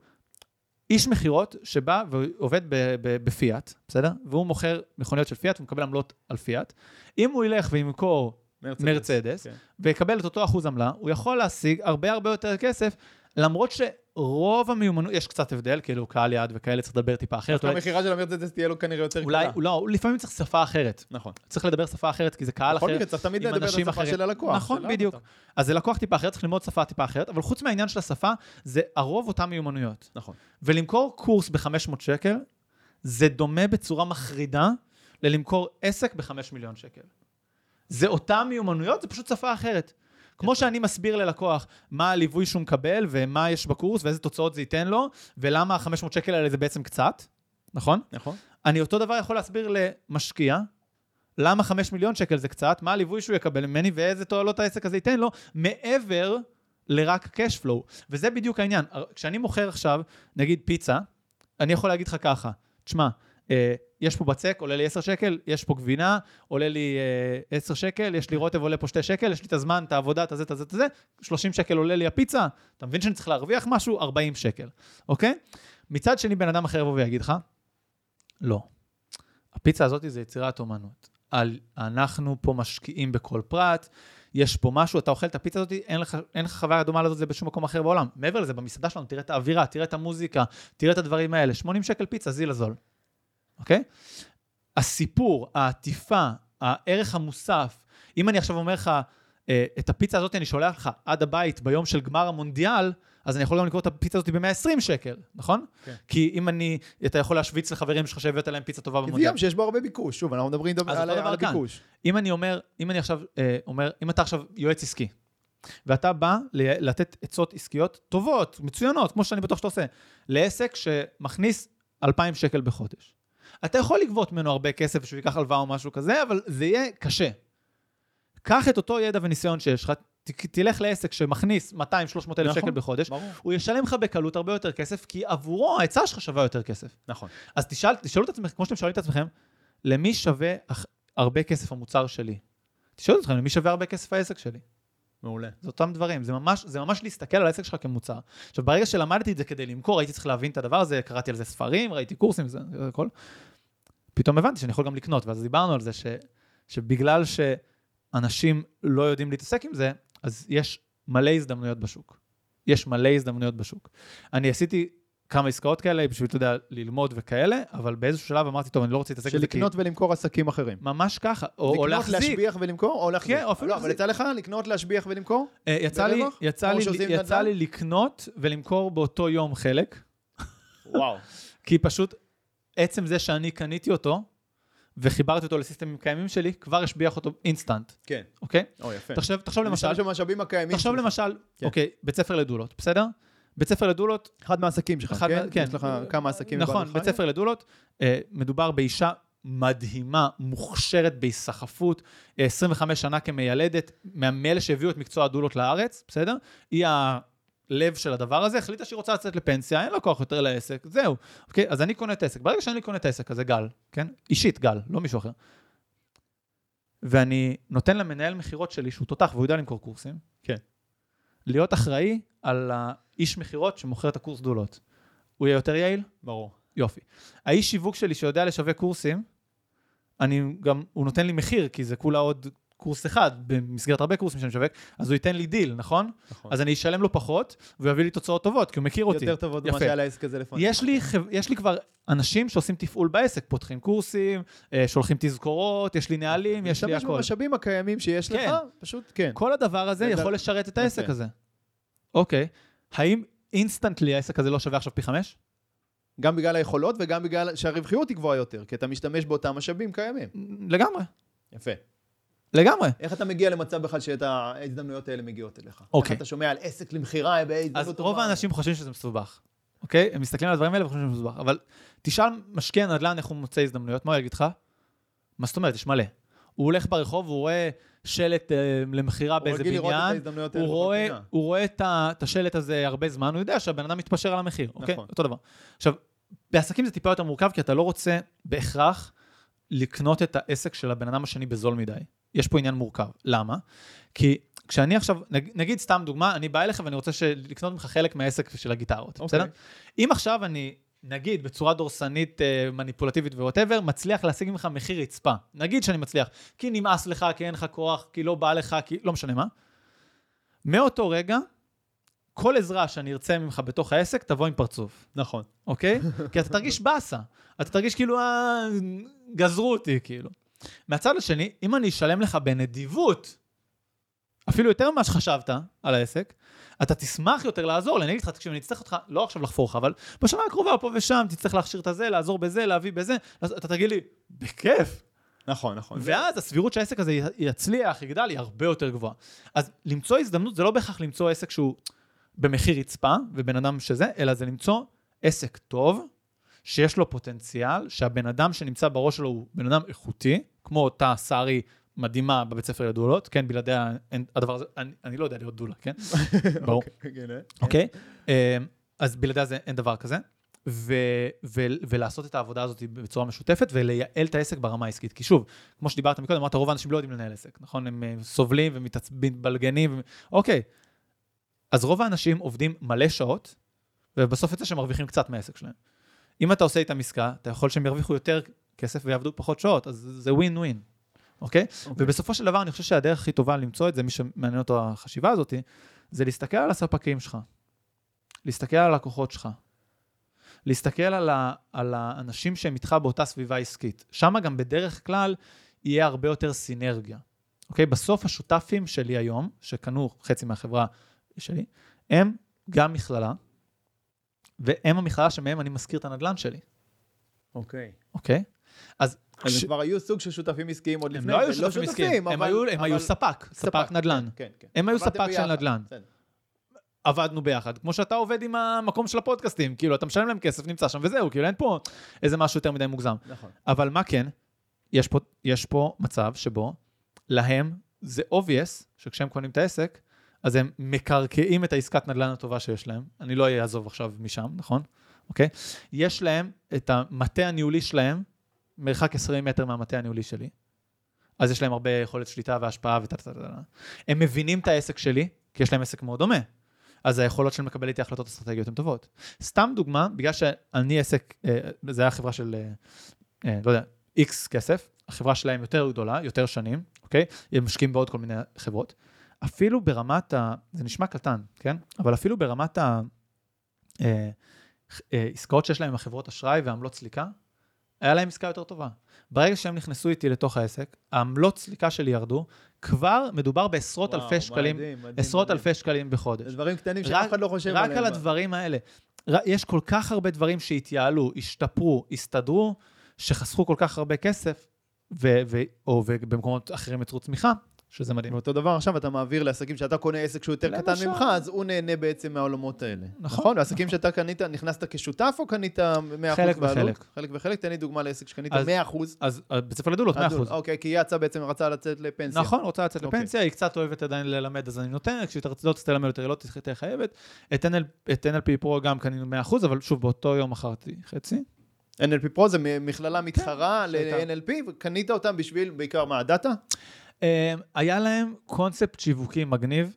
איש מכירות שבא ועובד בפיאט, בסדר? והוא מוכר מכוניות של פיאט ומקבל עמלות על פיאט. אם הוא ילך וימכור מרצדס, כן. ויקבל את אותו אחוז עמלה, הוא יכול להשיג הרבה הרבה יותר כסף, למרות שרוב המיומנות, יש קצת הבדל, כאילו קהל יעד וכאלה, צריך לדבר טיפה אחרת. אולי, המכירה של המרצדס תהיה לו כנראה יותר אולי, קלה. הוא לא, לפעמים צריך שפה אחרת. נכון. צריך לדבר שפה אחרת, כי זה קהל בכל אחר. מקרה צריך תמיד לדבר את השפה. של הלקוח. נכון, של בדיוק. אז זה לקוח טיפה אחר, צריך ללמוד שפה טיפה אחרת, אבל חוץ מהעניין של השפה, זה הרוב אותן מיומנויות. נכון. ולמכור קורס ב-500 שקל, זה דומה בצורה מחרידה ללמכור עסק ב-5 מיליון שקל. זה אותן מיומנויות, זה פשוט שפה אחרת. כמו שאני מסביר ללקוח מה הליווי שהוא מקבל ומה יש בקורס ואיזה תוצאות זה ייתן לו, ולמה ה-500 שקל האלה זה בעצם קצת, נכון? נכון. אני אותו דבר יכול להסביר למשקיע, למה 5 מיליון שקל זה קצת, מה הליווי שהוא יקבל ממני ואיזה תועלות העסק הזה ייתן לו, מעבר לרק cash flow. וזה בדיוק העניין. כשאני מוכר עכשיו, נגיד פיצה, אני יכול להגיד לך ככה, תשמע, יש פה בצק, עולה לי 10 שקל, יש פה גבינה, עולה לי אה, 10 שקל, יש לי רוטב, עולה פה 2 שקל, יש לי את הזמן, את העבודה, את הזה, את הזה, את הזה, 30 שקל עולה לי הפיצה, אתה מבין שאני צריך להרוויח משהו? 40 שקל, אוקיי? מצד שני, בן אדם אחר יבוא ויגיד לך, לא. הפיצה הזאת זה יצירת אומנות. על, אנחנו פה משקיעים בכל פרט, יש פה משהו, אתה אוכל את הפיצה הזאת, אין לך, אין לך חוויה דומה לזאת זה בשום מקום אחר בעולם. מעבר לזה, במסעדה שלנו, תראה את האווירה, תראה את המוזיקה, תראה את הדברים האלה. 80 שקל פיצה, זיל הזול. אוקיי? הסיפור, העטיפה, הערך המוסף, אם אני עכשיו אומר לך, אה, את הפיצה הזאת אני שולח לך עד הבית ביום של גמר המונדיאל, אז אני יכול גם לקרוא את הפיצה הזאת ב-120 שקל, נכון? כן. כי אם אני, אתה יכול להשוויץ לחברים שלך שהבאת להם פיצה טובה כי זה במונדיאל. שיש בו הרבה ביקוש. שוב, אנחנו מדברים על על. הביקוש. אם אני אומר, אם אני עכשיו אה, אומר, אם אתה עכשיו יועץ עסקי, ואתה בא ל- לתת עצות עסקיות טובות, מצוינות, כמו שאני בטוח שאתה עושה, לעסק שמכניס 2,000 שקל בחודש. אתה יכול לגבות ממנו הרבה כסף שהוא ייקח הלוואה או משהו כזה, אבל זה יהיה קשה. קח את אותו ידע וניסיון שיש לך, תלך לעסק שמכניס 200-300 אלף נכון. שקל בחודש, ברור. הוא ישלם לך בקלות הרבה יותר כסף, כי עבורו ההצעה שלך שווה יותר כסף. נכון. אז תשאל, תשאלו את עצמכם, כמו שאתם שואלים את עצמכם, למי שווה הרבה כסף המוצר שלי? תשאלו את עצמכם, למי שווה הרבה כסף העסק שלי? מעולה. זה אותם דברים, זה ממש, זה ממש להסתכל על העסק שלך כמוצר. עכשיו, ברגע שלמדתי את זה כדי למכור, הייתי צריך להבין את הדבר הזה, קראתי על זה ספרים, ראיתי קורסים, זה הכל. פתאום הבנתי שאני יכול גם לקנות, ואז דיברנו על זה ש, שבגלל שאנשים לא יודעים להתעסק עם זה, אז יש מלא הזדמנויות בשוק. יש מלא הזדמנויות בשוק. אני עשיתי כמה עסקאות כאלה בשביל, אתה יודע, ללמוד וכאלה, אבל באיזשהו שלב אמרתי, טוב, אני לא רוצה להתעסק בזה, כי לקנות ולמכור עסקים אחרים. ממש ככה, או, או לקנות, להחזיק. להשביח ולמכור, או להחזיק. כן, או אפילו לא, אבל. יצא לך לקנות, להשביח ולמכור? אה, יצא לי? יצא לי, יצא נדל"ן? לי לקנות ולמכור באותו יום חלק, וואו. [LAUGHS] כי פשוט עצם זה שאני קניתי אותו וחיברתי אותו לסיסטמים קיימים שלי, כבר השביח אותו אינסטנט, כן. אוקיי? או, יפה. תחשוב, תחשוב למשל. תחשוב. למשל, כן. אוקיי, בית ספר לדולות, בסדר? בית ספר לדולות, אחד מהעסקים שלך, אחד כן? מה- כן. יש לך כמה עסקים. נכון, בית? ספר לדולות, אה, מדובר באישה מדהימה, מוכשרת בהיסחפות, אה, 25 שנה כמיילדת, מאלה שהביאו את מקצוע הדולות לארץ, בסדר? היא הלב של הדבר הזה, החליטה שהיא רוצה לצאת לפנסיה, אין לה כוח יותר לעסק, זהו. אוקיי, אז אני קונה את העסק. ברגע שאני קונה את העסק הזה, גל, כן? אישית, גל, לא מישהו אחר. ואני נותן למנהל מכירות שלי, שהוא תותח והוא יודע למכור קורסים, כן. להיות אחראי על האיש מכירות שמוכר את הקורס דולות. הוא יהיה יותר יעיל? ברור. יופי. האיש שיווק שלי שיודע לשווק קורסים, אני גם, הוא נותן לי מחיר, כי זה כולה עוד קורס אחד, במסגרת הרבה קורסים שאני משווק, אז הוא ייתן לי דיל, נכון? נכון. אז אני אשלם לו פחות, והוא יביא לי תוצאות טובות, כי הוא מכיר אותי. יותר טובות ממה. שהיה לעסק הזה לפני. יש. יש לי כבר אנשים שעושים תפעול בעסק, פותחים קורסים, אה, שולחים תזכורות, יש לי נהלים, יש לי להשתמש הכל. במשאבים הקיימים שיש לך, כן. פשוט כן. כל הדבר הזה זה- יכול לשרת את העסק יפה. הזה. אוקיי, האם instantly העסק הזה לא שווה עכשיו פי חמש? גם בגלל היכולות וגם בגלל שהרווחיות היא גבוהה יותר, כי אתה משתמש באותם משאבים קיימים. לגמרי, יפה. לגמרי. איך אתה מגיע למצב בכלל שאת ההזדמנויות האלה מגיעות אליך? אוקיי. איך אתה שומע על עסק למכירה בהזדמנות אז? רוב האנשים חושבים שזה מסובך, אוקיי? הם מסתכלים על הדברים האלה וחושבים שזה מסובך, אבל תשאל משקיע נדל"ן איך הוא מוצא הזדמנויות, מה הוא יגיד לך? מה זאת אומרת? יש מלא. הוא הולך ברחוב, הוא רואה שלט אה, למכירה הוא באיזה רגיל לראות את בניין, ההזדמנויות האלה הוא רואה. הוא רואה את, את השלט הזה הרבה זמן, הוא יודע שהבן אדם מתפשר על המחיר, אוקיי? נכון. אותו דבר. עכשיו, בעסקים זה טיפה יותר מורכב, כי אתה לא רוצה בהכרח לקנות את העסק של הבן אדם השני בזול מדי. יש פה עניין מורכב. למה? כי כשאני עכשיו, נג, נגיד סתם דוגמה, אני בא אליך ואני רוצה לקנות ממך חלק מהעסק של הגיטרות, אוקיי. בסדר? אם עכשיו אני, נגיד, בצורה דורסנית, אה, מניפולטיבית וווטאבר, מצליח להשיג ממך מחיר רצפה. נגיד שאני מצליח, כי נמאס לך, כי אין לך כוח, כי לא בא לך, כי לא משנה מה. מאותו רגע, כל עזרה שאני ארצה ממך בתוך העסק, תבוא עם פרצוף. נכון. אוקיי? כי אתה תרגיש באסה. אתה תרגיש כאילו, אה, גזרו אותי, כאילו. מהצד השני, אם אני אשלם לך בנדיבות, אפילו יותר ממה שחשבת על העסק, אתה תשמח יותר לעזור לי. אני אגיד לך, תקשיב, אני אצטרך אותך, לא עכשיו לחפור לך, אבל בשנה הקרובה פה ושם, תצטרך להכשיר את הזה, לעזור בזה, להביא בזה, אז אתה תגיד לי, בכיף. נכון, נכון. ואז הסבירות שהעסק הזה יצליח, יגדל, היא הרבה יותר גבוהה. אז למצוא הזדמנות זה לא בהכרח למצוא עסק שהוא במחיר רצפה, ובן אדם שזה, אלא זה למצוא עסק טוב, שיש לו פוטנציאל, שהבן אדם שנמצא בראש שלו הוא בן אדם איכותי, כמו אותה סארי מדהימה בבית ספר לדולות, כן, בלעדיה אין, הדבר הזה, אני, אני לא יודע להיות דולה, כן? [LAUGHS] ברור. [LAUGHS] אוקיי, כן, אה? אוקיי? אה, אז בלעדיה זה אין דבר כזה. ו- ו- ולעשות את העבודה הזאת בצורה משותפת ולייעל את העסק ברמה העסקית. כי שוב, כמו שדיברת מקודם, אמרת, רוב האנשים לא יודעים לנהל עסק, נכון? הם אה, סובלים ומתבלגנים. ו... אוקיי. אז רוב האנשים עובדים מלא שעות, ובסוף יוצא שהם מרוויחים קצת מהעסק שלהם. אם אתה עושה איתם עסקה, אתה יכול שהם ירוויחו יותר כסף ויעבדו פחות שעות, אז זה ווין ווין, אוקיי? אוקיי. ובסופו של דבר, אני חושב שהדרך הכי טובה למצוא את זה, מי שמעניין אותו החשיבה הזאת, זה להסתכל על הספקים שלך, להסתכל על הלקוחות שלך, להסתכל על, ה, על האנשים שהם איתך באותה סביבה עסקית. שם גם בדרך כלל יהיה הרבה יותר סינרגיה. אוקיי? בסוף השותפים שלי היום, שקנו חצי מהחברה שלי, הם גם מכללה, והם המכללה שמהם אני משכיר את הנדל"ן שלי, אוקיי. אוקיי? אז... הם כבר היו סוג של שותפים עסקיים עוד הם לפני, לא היו ולא שותפים עסקיים, הם אבל- היו- הם היו אבל- ספק, ספק נדל"ן. כן, כן. הם היו ספק של. נדל"ן. עבדנו ביחד, כמו שאתה עובד עם המקום של הפודקאסטים, כאילו, אתה משלם להם כסף, נמצא שם וזהו, כאילו, אין פה איזה משהו יותר מדי מוגזם. נכון. אבל מה כן, יש פה, יש פה מצב שבו להם זה obvious שכשהם קונים את העסק, אז הם מקרקעים את העסקת נדל"ן הטובה שיש להם. אני לא אעזוב עכשיו משם, נכון? אוקיי? יש להם את המטה הניהולי שלהם, מרחק 20 מטר מהמטה הניהולי שלי. אז יש להם הרבה יכולת שליטה והשפעה טה. הם מבינים את העסק שלי, כי יש להם עסק מאוד דומה. אז היכולות של מקבל איתי החלטות אסטרטגיות הן טובות. סתם דוגמה, בגלל שאני עסק, אה, זה היה חברה של, אה, אה, לא יודע, איקס כסף, החברה שלהם יותר גדולה, יותר שנים, אוקיי? הם משקיעים בעוד כל מיני חברות. אפילו ברמת ה... זה נשמע קטן, כן? אבל אפילו ברמת ה... אה, אה, עסקאות שיש להם עם החברות אשראי ועמלות סליקה, היה להם עסקה יותר טובה. ברגע שהם נכנסו איתי לתוך העסק, העמלות סליקה שלי ירדו, כבר מדובר בעשרות וואו, אלפי שקלים, מדהים, מדהים, עשרות מדהים. אלפי שקלים בחודש. זה דברים קטנים רק- שאף אחד לא חושב עליהם. רק על הדברים האלה. יש כל כך הרבה דברים שהתייעלו, השתפרו, הסתדרו, שחסכו כל כך הרבה כסף, ו- ו- או במקומות אחרים יצרו צמיחה, שזה מדהים. ואותו דבר עכשיו אתה מעביר לעסקים שאתה קונה עסק שהוא יותר קטן. ממך, אז הוא נהנה בעצם מהעולמות האלה. נכון, נכון? ועסקים נכון. שאתה קנית, נכנסת כשותף או קנית 100% חלק בעלות? וחלק. חלק וחלק, תן לי דוגמה לעסק שקנית אז- 100%. אז בית ספר לדולות, 100%. אוקיי, כי היא יצאה בעצם, רצה לצאת לפנסיה. נכון, רוצה לצאת אוקיי. לפנסיה, היא קצת אוהבת עדיין ללמד, אז אני נותן, כשהיא לא תרצה ללמד יותר, היא לא תהיה חייבת. את NL- את NLP פרו גם קנינו 100%, אבל שוב, באותו יום מכרתי חצי. NLP פרו זה מכללה מתחרה כן, שהייתה. ל-NLP, וקנית אותם בשביל, בעיקר מה, הדאטה? אה, היה להם קונספט שיווקי מגניב.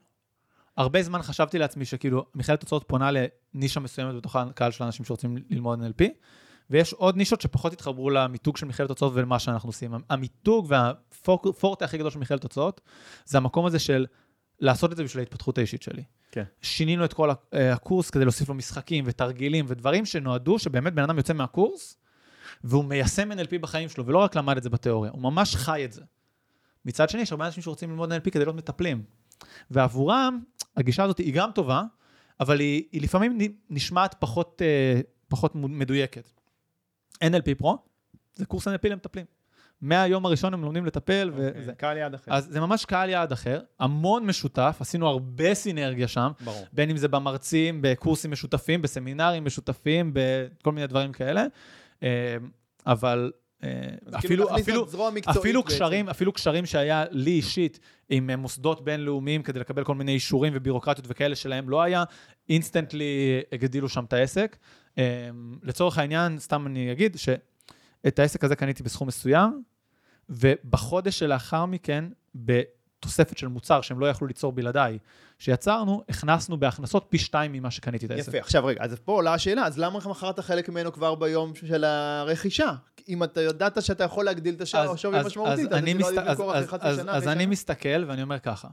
הרבה זמן חשבתי לעצמי שכאילו מכללת תוצאות פונה לנישה מסוימת בתוך הקהל של האנשים שרוצים ללמוד NLP, ויש עוד נישות שפחות התחברו למיתוג של מכללת תוצאות ולמה שאנחנו עושים. המיתוג והפורטה הכי גדול של מכללת תוצאות, זה המקום הזה של לעשות את זה בשביל ההתפתחות האישית שלי. כן. שינינו את כל אה, הקורס כדי להוסיף לו משחקים ותרגילים ודברים שנועדו שבאמת בן אדם יוצא מהקורס, והוא מיישם NLP בחיים שלו, ולא רק למד את זה בתיאוריה, הוא ממש חי את זה. מצד שני, יש הרבה אנשים שרוצים ללמוד NLP כדי להיות מטפלים. ועבורם, הגישה הזאת היא גם טובה, אבל היא, היא לפעמים נשמעת פחות, אה, פחות מדויקת. NLP פרו, זה קורס NLP למטפלים. מהיום הראשון הם לומדים לטפל, וזה. אוקיי, קהל יעד אחר. אז זה ממש קהל יעד אחר, המון משותף, עשינו הרבה סינרגיה שם, ברור. בין אם זה במרצים, בקורסים משותפים, בסמינרים משותפים, בכל מיני דברים כאלה. אה, אבל אפילו, להכניס אפילו, אפילו בעצם. קשרים, אפילו קשרים שהיה לי אישית עם אה, מוסדות בינלאומיים כדי לקבל כל מיני אישורים ובירוקרטיות וכאלה שלהם לא היה, instantly הגדילו שם את העסק. אה, לצורך העניין, סתם אני אגיד שאת העסק הזה קניתי בסכום מסוים, ובחודש שלאחר מכן, תוספת של מוצר שהם לא יכלו ליצור בלעדיי, שיצרנו, הכנסנו בהכנסות פי שתיים ממה שקניתי את העסק. יפה, עכשיו רגע, אז פה עולה השאלה, אז למה מכרת חלק ממנו כבר ביום של הרכישה? אם אתה ידעת שאתה יכול להגדיל את השווי המשמעותית, אז זה לא מסת... היה למכור אחרי חצי אז, שנה. אז אני? מסתכל ואני אומר ככה,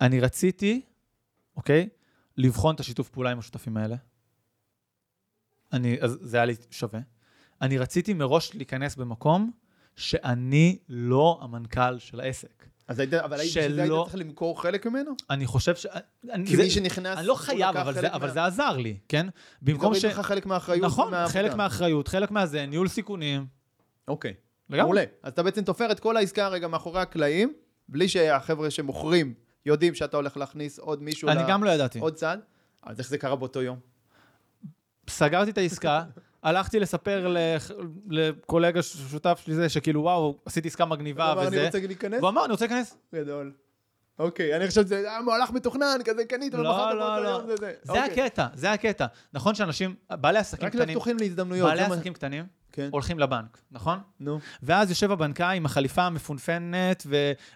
אני רציתי, אוקיי, לבחון את השיתוף פעולה עם השותפים האלה. אני, אז זה היה לי שווה. אני רציתי מראש להיכנס במקום שאני לא המנכ"ל של העסק. אז היית, אבל היית- בשביל זה היית שלא- צריך למכור חלק ממנו? אני חושב ש... אני, כי זה, מי שנכנס... אני לא חייב, אבל, זה, אבל מה- זה עזר לי, כן? במקום ש... לך חלק מהאחריות. נכון, מהעבודה. חלק מהאחריות, חלק מהזה, ניהול סיכונים. אוקיי. לגמרי. מעולה. אז אתה בעצם תופר את כל העסקה רגע מאחורי הקלעים, בלי שהחבר'ה שמוכרים יודעים שאתה הולך להכניס עוד מישהו, אני ל- גם לא ידעתי. עוד צד. אז איך זה קרה באותו יום? סגרתי את העסקה, הלכתי לספר לקולגה שותף שלי זה, שכאילו וואו, עשיתי עסקה מגניבה הוא אמר, אני וזה. רוצה להיכנס? והוא אמר, אני רוצה להיכנס. גדול. אוקיי, אני חושב שזה היה מהלך מתוכנן, כזה קנית לא, ומכרת לא, באותו לא. יום, זה זה. זה אוקיי. הקטע, זה הקטע. נכון שאנשים, בעלי עסקים רק קטנים, פתוחים להזדמנויות. בעלי עסקים קטנים כן, הולכים לבנק, נכון? נו. ואז יושב הבנקאי עם החליפה המפונפנת,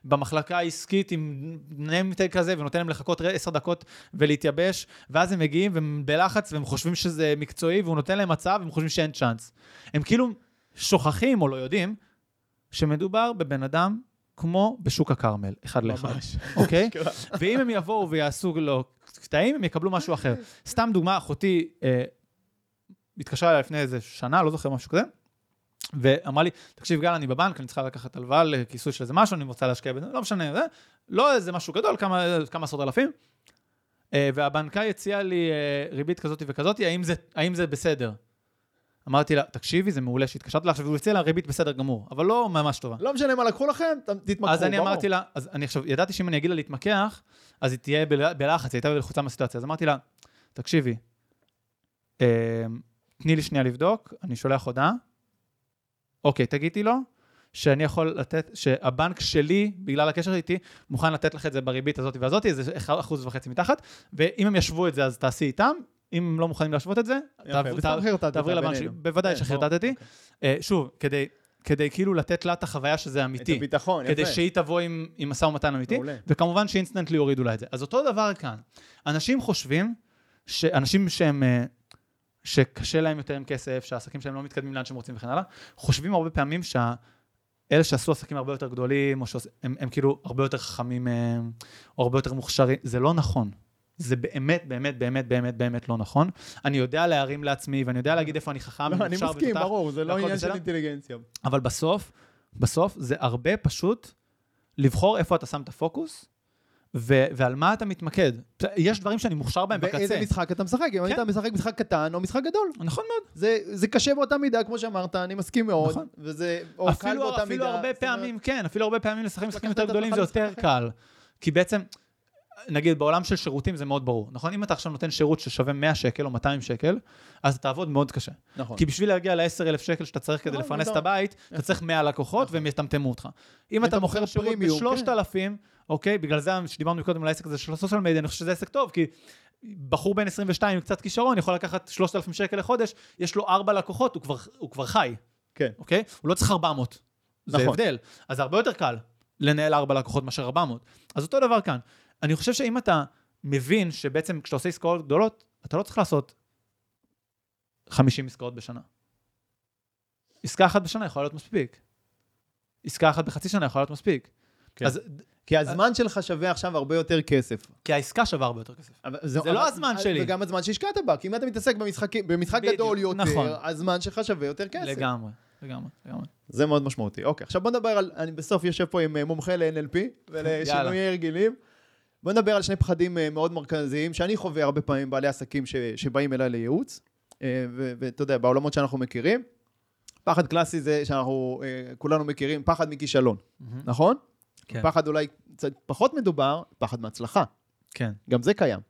ובמחלקה העסקית עם נמטג כזה, ונותן להם לחכות עשר דקות ולהתייבש, ואז הם מגיעים והם בלחץ, והם חושבים שזה מקצועי, והוא נותן להם הצעה, והם חושבים שאין צ'אנס. הם כאילו שוכחים או לא יודעים שמדובר בבן אדם כמו בשוק הכרמל, אחד לאחד, ממש. [LAUGHS] אוקיי? ואם הם יבואו ויעשו לו קטעים, הם יקבלו משהו אחר. סתם דוגמה, אחותי אה, התקשרה אליי לפני איזה שנה, לא זוכר משהו כזה, ואמרה לי, תקשיב גל, אני בבנק, אני צריכה לקחת הלוואה לכיסוי של איזה משהו, אני רוצה להשקיע בזה, לא משנה, זה, לא איזה משהו גדול, כמה, כמה עשרות אלפים. אה, והבנקאי הציע לי אה, ריבית כזאת וכזאת, האם זה, האם זה בסדר? אמרתי לה, תקשיבי, זה מעולה שהתקשרת לה עכשיו, הוא הציע לה ריבית בסדר גמור, אבל לא ממש טובה. לא משנה מה לקחו לכם, תתמקחו, אז אני. אמרתי לה, אז אני עכשיו, ידעתי שאם אני אגיד לה להתמקח, אז היא תהיה בל- בלחץ, היא הייתה בלחוצה מהסיטואציה. אז אמרתי לה, תקשיבי, אה, תני לי שנייה לבדוק, אני שולח הודעה, אוקיי, תגידי לו, שאני יכול לתת, שהבנק שלי, בגלל הקשר איתי, מוכן לתת לך את זה בריבית הזאת והזאת, איזה אחוז וחצי מתחת, ואם הם ישבו את זה, אז תעשי איתם, אם הם לא מוכנים להשוות את זה, תעברי לבנק שלי. בוודאי כן, שחרטטתי. ברור. אה, שוב, כדי, כדי כאילו לתת לה את החוויה שזה את אמיתי. הביטחון, יפה. כדי שהיא תבוא עם, משא ומתן אמיתי, מעולה. וכמובן שאינסטנטלי יורידו לה את זה. אז אותו דבר כאן. אנשים חושבים, שאנשים שהם, אה, שקשה להם יותר עם כסף, שהעסקים שלהם לא מתקדמים לאן שהם רוצים וכן הלאה, חושבים הרבה פעמים שאלה שעשו עסקים הרבה יותר גדולים, או שהם הם, הם כאילו הרבה יותר חכמים, אה, או הרבה יותר מוכשרים, זה לא נכון. זה באמת, באמת, באמת, באמת, באמת לא נכון. אני יודע להרים לעצמי, ואני יודע להגיד איפה אני חכם, לא, אני ומוכשר מסכים, ברור, זה לא עניין של. אינטליגנציה. אבל בסוף, בסוף זה הרבה פשוט לבחור איפה אתה שם את הפוקוס, ו- ועל מה אתה מתמקד. יש דברים שאני מוכשר בהם בקצה. באיזה משחק אתה משחק? אם היית כן. משחק משחק קטן או משחק גדול. נכון מאוד. זה, זה קשה באותה מידה, כמו שאמרת, אני מסכים מאוד. נכון. וזה, או קל אפילו, באותה אפילו מידה. הרבה זאת אומרת, פעמים, כן, אפילו הרבה פעמים לשחק משחקים יותר גדולים זה יותר קל. כי בעצם, נגיד בעולם של שירותים זה מאוד ברור, נכון? אם אתה עכשיו נותן שירות ששווה 100 שקל או 200 שקל, אז תעבוד מאוד קשה. נכון. כי בשביל להגיע ל-10,000 שקל שאתה צריך כדי נכון, לפרנס את נכון. הבית, אתה צריך 100 לקוחות והם יטמטמו אותך. אם אתה מוכר שירות פרימיום, כן. ב-3,000, אוקיי, בגלל זה שדיברנו קודם על העסק הזה של הסושיאל מדיה, אני חושב שזה עסק טוב, כי בחור בן 22 עם קצת כישרון יכול לקחת 3,000 שקל לחודש, יש לו 4 לקוחות, הוא כבר, הוא כבר חי, כן. אוקיי? הוא לא צריך 400. זה נכון. הבדל. אז זה הרבה יותר קל לנהל 4 לקוחות מאשר 400. אז אותו דבר כאן. אני חושב שאם אתה מבין שבעצם כשאתה עושה עסקאות גדולות, אתה לא צריך לעשות 50 עסקאות בשנה. עסקה אחת בשנה יכולה להיות מספיק. עסקה אחת בחצי שנה יכולה להיות מספיק. כן. אז, כי הזמן שלך שווה עכשיו הרבה יותר כסף. כי העסקה שווה הרבה יותר כסף. אבל זה אבל- לא הזמן שלי. וגם הזמן שהשקעת בה, כי אם אתה מתעסק במשחק, במשחק בדיוק, גדול יותר, נכון. הזמן שלך שווה יותר כסף. לגמרי, לגמרי, לגמרי. זה מאוד משמעותי. אוקיי, עכשיו בוא נדבר על, אני בסוף יושב פה עם אה, מומחה ל-NLP ולשינויי הרגלים. בוא נדבר על שני פחדים אה, מאוד מרכזיים שאני חווה הרבה פעמים בעלי עסקים ש, שבאים אליי לייעוץ, אה, ואתה יודע, בעולמות שאנחנו מכירים. פחד קלאסי זה שאנחנו אה, כולנו מכירים, פחד מכישלון, נכון? כן. פחד אולי קצת פחות מדובר, פחד מהצלחה. כן, גם זה קיים.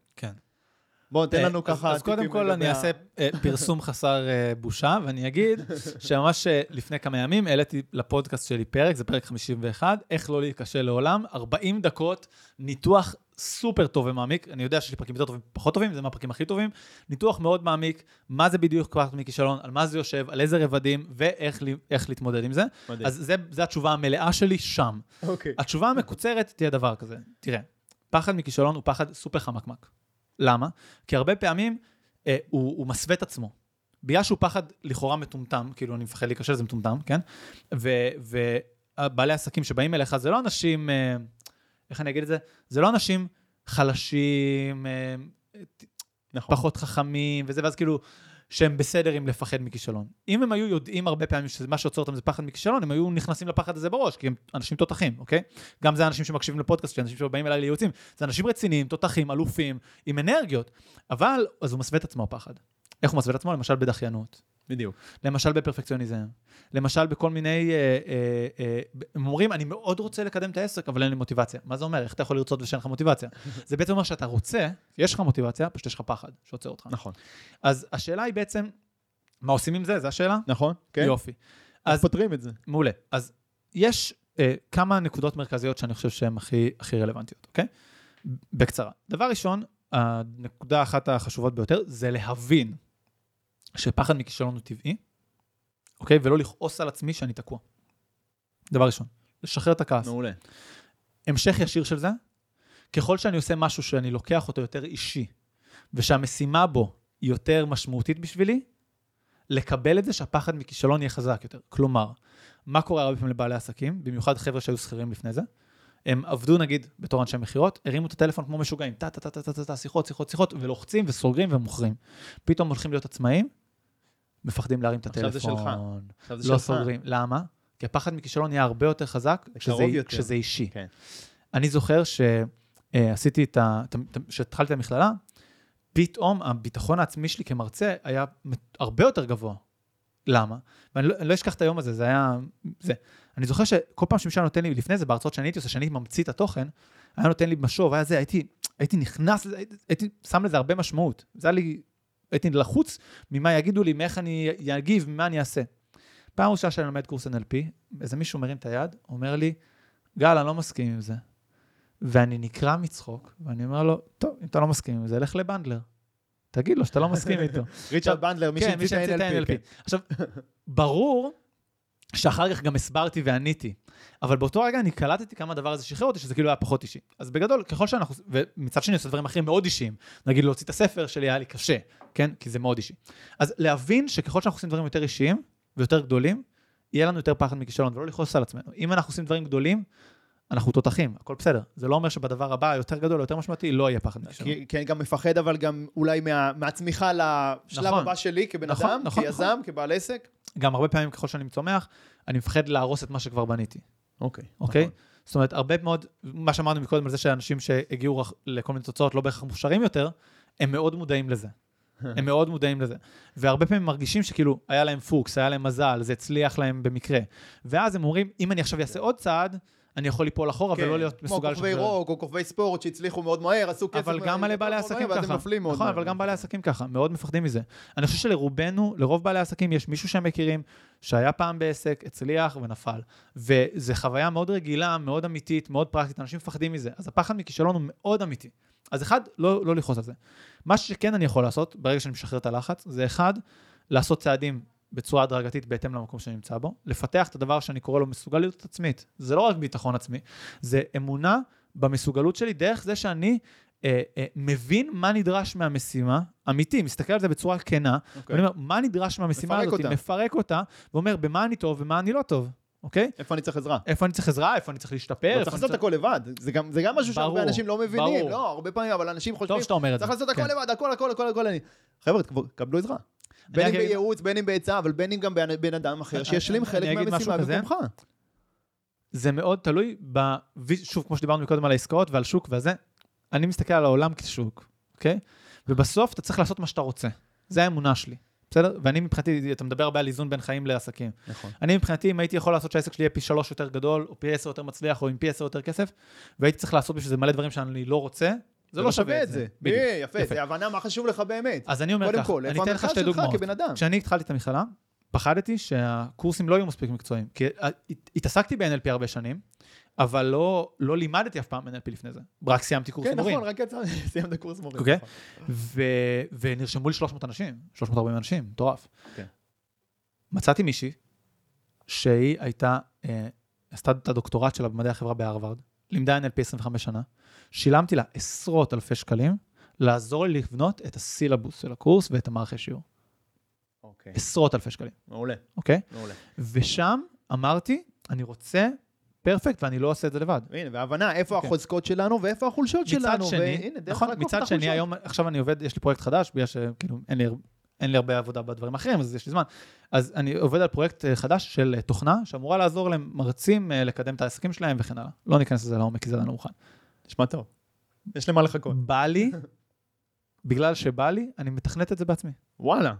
בוא, תן אה, לנו ככה אז קודם כל אני אעשה אה, פרסום חסר אה, בושה, ואני אגיד שממש לפני כמה ימים העליתי לפודקאסט שלי פרק, זה פרק 51, איך לא להיכשל לעולם, 40 דקות, ניתוח סופר טוב ומעמיק, אני יודע שיש לי פרקים יותר טובים, פחות טובים, זה מהפרקים הכי טובים, ניתוח מאוד מעמיק, מה זה בדיוק פחד מכישלון, על מה זה יושב, על איזה רבדים, ואיך להתמודד עם זה. מדהים. אז זה, זה התשובה המלאה שלי שם. אוקיי. התשובה המקוצרת תהיה דבר כזה, תראה, פחד מכישלון הוא פחד סופר חמקמק. למה? כי הרבה פעמים אה, הוא, הוא מסווה את עצמו. בגלל שהוא פחד לכאורה מטומטם, כאילו אני מפחד להיכשל, זה מטומטם, כן? ובעלי עסקים שבאים אליך זה לא אנשים, אה, איך אני אגיד את זה? זה לא אנשים חלשים, אה, נכון. פחות חכמים וזה, ואז כאילו, שהם בסדר עם לפחד מכישלון. אם הם היו יודעים הרבה פעמים שמה שעוצר אותם זה פחד מכישלון, הם היו נכנסים לפחד הזה בראש, כי הם אנשים תותחים, אוקיי? גם זה אנשים שמקשיבים לפודקאסט, אנשים שבאים אליי לייעוצים, זה אנשים רציניים, תותחים, אלופים, עם אנרגיות, אבל, אז הוא מסווה את עצמו הפחד. איך הוא מסווה את עצמו? למשל בדחיינות, בדיוק. למשל בפרפקציוניזם, למשל בכל מיני, אה, אה, אה, הם אומרים, אני מאוד רוצה לקדם את העסק, אבל אין לי מוטיבציה. מה זה אומר? איך אתה יכול לרצות ושאין לך מוטיבציה? [LAUGHS] זה בעצם אומר שאתה רוצה, יש לך מוטיבציה, פשוט יש לך פחד שעוצר אותך. נכון. אז השאלה היא בעצם, מה עושים עם זה? זו השאלה? נכון? כן. יופי. אז פותרים את זה. מעולה. אז יש אה, כמה נקודות מרכזיות שאני חושב שהן הכי, הכי רלוונטיות, אוקיי? בקצרה. דבר ראשון, הנקודה אחת החשובות ביותר, זה להבין שפחד מכישלון הוא טבעי, אוקיי? ולא לכעוס על עצמי שאני תקוע. דבר ראשון, לשחרר את הכעס. מעולה. המשך ישיר של זה, ככל שאני עושה משהו שאני לוקח אותו יותר אישי, ושהמשימה בו היא יותר משמעותית בשבילי, לקבל את זה שהפחד מכישלון יהיה חזק יותר. כלומר, מה קורה הרבה פעמים לבעלי עסקים, במיוחד חבר'ה שהיו שכירים לפני זה? הם עבדו נגיד בתור אנשי מכירות, הרימו את הטלפון כמו משוגעים, טה טה טה טה טה טה שיחות, שיחות, שיחות, ולוחצים וסוגרים ומוכרים. פתאום הולכים להיות עצמאים, מפחדים להרים את עכשיו זה הטלפון. שלך. עכשיו זה לא שלך. סוגרים. למה? כי הפחד מכישלון נהיה הרבה יותר חזק כשזה, יותר. כשזה אישי. כן. אני זוכר שעשיתי את ה... כשהתחלתי את המכללה, פתאום הביטחון העצמי שלי כמרצה היה הרבה יותר גבוה. למה? ואני לא, לא אשכח את היום הזה, זה היה... זה. אני זוכר שכל פעם שמישהו נותן לי, לפני זה בהרצאות שאני הייתי עושה, שאני ממציא את התוכן, היה נותן לי משוב, היה זה, הייתי, הייתי נכנס הייתי, הייתי שם לזה הרבה משמעות. זה היה לי, הייתי לחוץ ממה יגידו לי, מאיך אני אגיב, ממה אני אעשה. פעם ראשונה שאני לומד קורס NLP, איזה מישהו מרים את היד, אומר לי, גל, אני לא מסכים עם זה. ואני נקרע מצחוק, ואני אומר לו, טוב, אם אתה לא מסכים עם זה, לך לבנדלר. תגיד לו שאתה לא מסכים איתו. [LAUGHS] ריצ'רד בנדלר, מי כן, שהמציא את ה-NLP. ה-NLP. עכשיו, ברור שאחר כך גם הסברתי ועניתי, אבל באותו רגע אני קלטתי כמה הדבר הזה שחרר אותי, שזה כאילו היה פחות אישי. אז בגדול, ככל שאנחנו, ומצד שני עושה דברים אחרים מאוד אישיים, נגיד להוציא את הספר שלי היה לי קשה, כן? כי זה מאוד אישי. אז להבין שככל שאנחנו עושים דברים יותר אישיים ויותר גדולים, יהיה לנו יותר פחד מכישלון, ולא לכעוס על עצמנו. אם אנחנו עושים דברים גדולים, אנחנו תותחים, הכל בסדר. זה לא אומר שבדבר הבא, היותר גדול, היותר משמעותי, לא יהיה פחד מכישלון. כי כי אני גם מפחד, אבל גם אולי מה- מהצמיחה לשלב נכון. הבא שלי כבן נכון, אדם, נכון, כיזם, כבעל עסק. גם הרבה פעמים ככל שאני צומח, אני מפחד להרוס את מה שכבר בניתי. אוקיי. אוקיי? זאת אומרת, הרבה מאוד, מה שאמרנו מקודם על זה שאנשים שהגיעו רח- לכל מיני תוצאות לא בהכרח מוכשרים יותר, הם מאוד מודעים לזה. [LAUGHS] הם מאוד מודעים לזה. והרבה פעמים מרגישים שכאילו, היה להם פוקס, היה להם מזל, זה הצליח להם במקרה. ואז הם אומרים, אם אני עכשיו אעשה עוד צעד, אני יכול ליפול אחורה ולא להיות מסוגל כן. כמו כוכבי רוק או כוכבי ספורט שהצליחו מאוד מהר, עשו כסף. אבל גם מלא בעלי עסקים ככה. נכון, מהר. אבל גם בעלי עסקים ככה, מאוד מפחדים מזה. אני חושב שלרובנו, לרוב בעלי העסקים, יש מישהו שהם מכירים, שהיה פעם בעסק, הצליח ונפל. וזו חוויה מאוד רגילה, מאוד אמיתית, מאוד פרקטית, אנשים מפחדים מזה. אז הפחד מכישלון הוא מאוד אמיתי. אז אחד, לא, לא לכעוס על זה. מה שכן אני יכול לעשות, ברגע שאני משחרר את הלחץ, זה אחד, לעשות צעדים בצורה הדרגתית בהתאם למקום שאני נמצא בו, לפתח את הדבר שאני קורא לו מסוגלות עצמית. זה לא רק ביטחון עצמי, זה אמונה במסוגלות שלי דרך זה שאני אה, אה, מבין מה נדרש מהמשימה, אמיתי, מסתכל על זה בצורה כנה, אוקיי. ואני אומר, מה נדרש מהמשימה מפרק הזאת, אותה. מפרק אותה, ואומר, במה אני טוב ומה אני לא טוב, אוקיי? איפה אני צריך עזרה? איפה אני צריך עזרה, איפה אני צריך להשתפר, לא צריך לעשות הכל לבד, זה גם- זה גם משהו שהרבה ברור, אנשים לא מבינים, ברור. לא, הרבה פעמים, אבל אנשים חושבים, טוב שאתה אומר את זה. צריך לעשות הכל כן. לבד, הכל, הכל, הכל, הכל, אני... חבר'ה, קבלו עזרה. בין אם בייעוץ, בין אם בעצה, אבל בין אם גם בן- אדם אחר, שישלים חלק מהמשימה. במקומך. זה מאוד תלוי, ב... שוב, כמו שדיברנו קודם על העסקאות ועל שוק וזה, אני מסתכל על העולם כשוק, אוקיי? ובסוף אתה צריך לעשות מה שאתה רוצה. זה האמונה שלי, בסדר? ואני מבחינתי, אתה מדבר הרבה על איזון בין חיים לעסקים. נכון. אני מבחינתי, אם הייתי יכול לעשות שהעסק שלי יהיה פי שלוש יותר גדול, או פי עשר יותר מצליח, או עם פי עשר יותר כסף, והייתי צריך לעשות בשביל זה מלא דברים שאני לא רוצה, זה לא שווה את זה. בדיוק. אה, יפה. זה הבנה מה חשוב לך באמת. אז אני אומר כל, אני אתן לך שתי דוגמאות. כשאני התחלתי את המכללה, פחדתי שהקורסים לא יהיו מספיק מקצועיים. כי אה, הת- התעסקתי ב-NLP הרבה שנים, אבל לא, לא לימדתי אף פעם NLP לפני זה. רק סיימתי קורס כן, מורים. נכון, רק יצא, [LAUGHS] סיימת קורס מורים. אוקיי. נכון. ו- ונרשמו לי 300 אנשים, 340 אנשים, מטורף. כן. מצאתי מישהי שהיא הייתה, אה, עשתה את הדוקטורט שלה במדעי החברה בהרווארד, לימדה NLP 25 שנה, שילמתי לה עשרות אלפי שקלים לעזור לי לבנות את הסילבוס של הקורס ואת המערכי שיעור. אוקיי, עשרות אלפי שקלים, מעולה, אוקיי? מעולה. ושם אמרתי, אני רוצה פרפקט ואני לא עושה את זה לבד. הנה, והבנה איפה אוקיי. החוזקות שלנו ואיפה החולשות מצד שלנו. שני, והנה, דרך נכון, מצד שני. היום, עכשיו אני עובד, יש לי פרויקט חדש, בגלל שכאילו אין לי, אין לי הרבה עבודה בדברים אחרים, אז יש לי זמן. אז אני עובד על פרויקט אה, חדש של אה, תוכנה, שאמורה לעזור למרצים אה, לקדם את העסקים שלהם וכן הלאה. לא ניכנס לזה לעומק, כי זה לא מוכן. נשמע טוב. יש למה לחכות. בא לי, בגלל שבא לי, אני מתכנת את זה בעצמי. וואלה.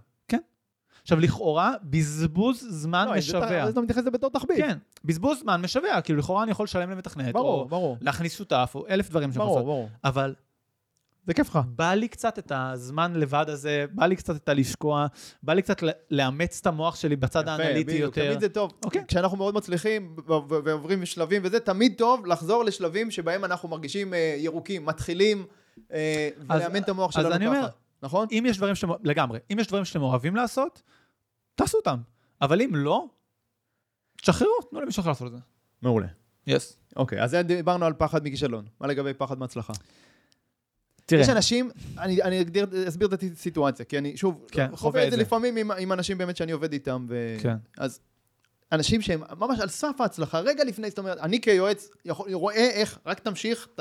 עכשיו, לכאורה, בזבוז זמן לא, משווע. אז אתה מתייחס לזה בתור תחביב. כן, בזבוז זמן משווע, כאילו לכאורה אני יכול לשלם למתכנת, ברור, או ברור. להכניס שותף, או אלף דברים שאני ברור, ברור. אבל זה כיף לך. בא לי קצת את הזמן לבד הזה, בא לי קצת את הלשקוע, בא לי קצת לאמץ את המוח שלי בצד יפה, האנליטי יותר. תמיד זה טוב. אוקיי. כשאנחנו מאוד מצליחים ועוברים שלבים וזה, תמיד טוב לחזור לשלבים שבהם אנחנו מרגישים אה, ירוקים, מתחילים, אה, אז- ולאמן את המוח אז שלנו אני ככה. אומר, נכון? אם יש דברים שאתם, לגמרי, אם יש דברים שאתם אוהבים לעשות, תעשו אותם. אבל אם לא, תשחררו, תנו למישהו אחר לעשות את זה. מעולה. יס. אוקיי, אז זה דיברנו על פחד מכישלון. מה לגבי פחד מהצלחה? תראה, יש אנשים, אני, אני אגדיר, אסביר את הסיטואציה, כי אני, שוב, כן, חווה את זה. לפעמים עם, עם אנשים באמת שאני עובד איתם, ו... כן. אז אנשים שהם ממש על סף ההצלחה, רגע לפני, זאת אומרת, אני כיועץ יכול, רואה איך, רק תמשיך, ת,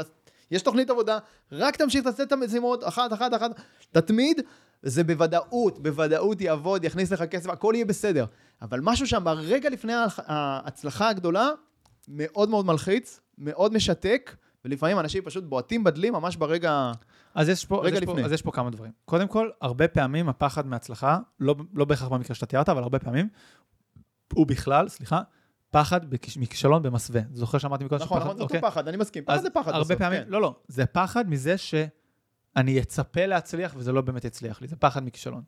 יש תוכנית עבודה, רק תמשיך, תעשה את המשימות, אחת, אחת, אחת, תתמיד, זה בוודאות, בוודאות יעבוד, יכניס לך כסף, הכל יהיה בסדר. אבל משהו שם, רגע לפני ההצלחה הגדולה, מאוד מאוד מלחיץ, מאוד משתק, ולפעמים אנשים פשוט בועטים בדלי ממש ברגע... אז יש, פה, רגע אז, יש פה, לפני. אז יש פה כמה דברים. קודם כל, הרבה פעמים הפחד מהצלחה, לא, לא בהכרח במקרה שאתה תיארת, אבל הרבה פעמים, הוא בכלל, סליחה, פחד מכישלון במסווה. זוכר שאמרתי מקודם נכון, שפחד- נכון, זה אוקיי? אותו פחד, אני מסכים. פחד זה פחד הרבה בסוף, פעמים, כן. לא, לא, זה פחד מזה שאני אצפה להצליח וזה לא באמת יצליח לי, זה פחד מכישלון.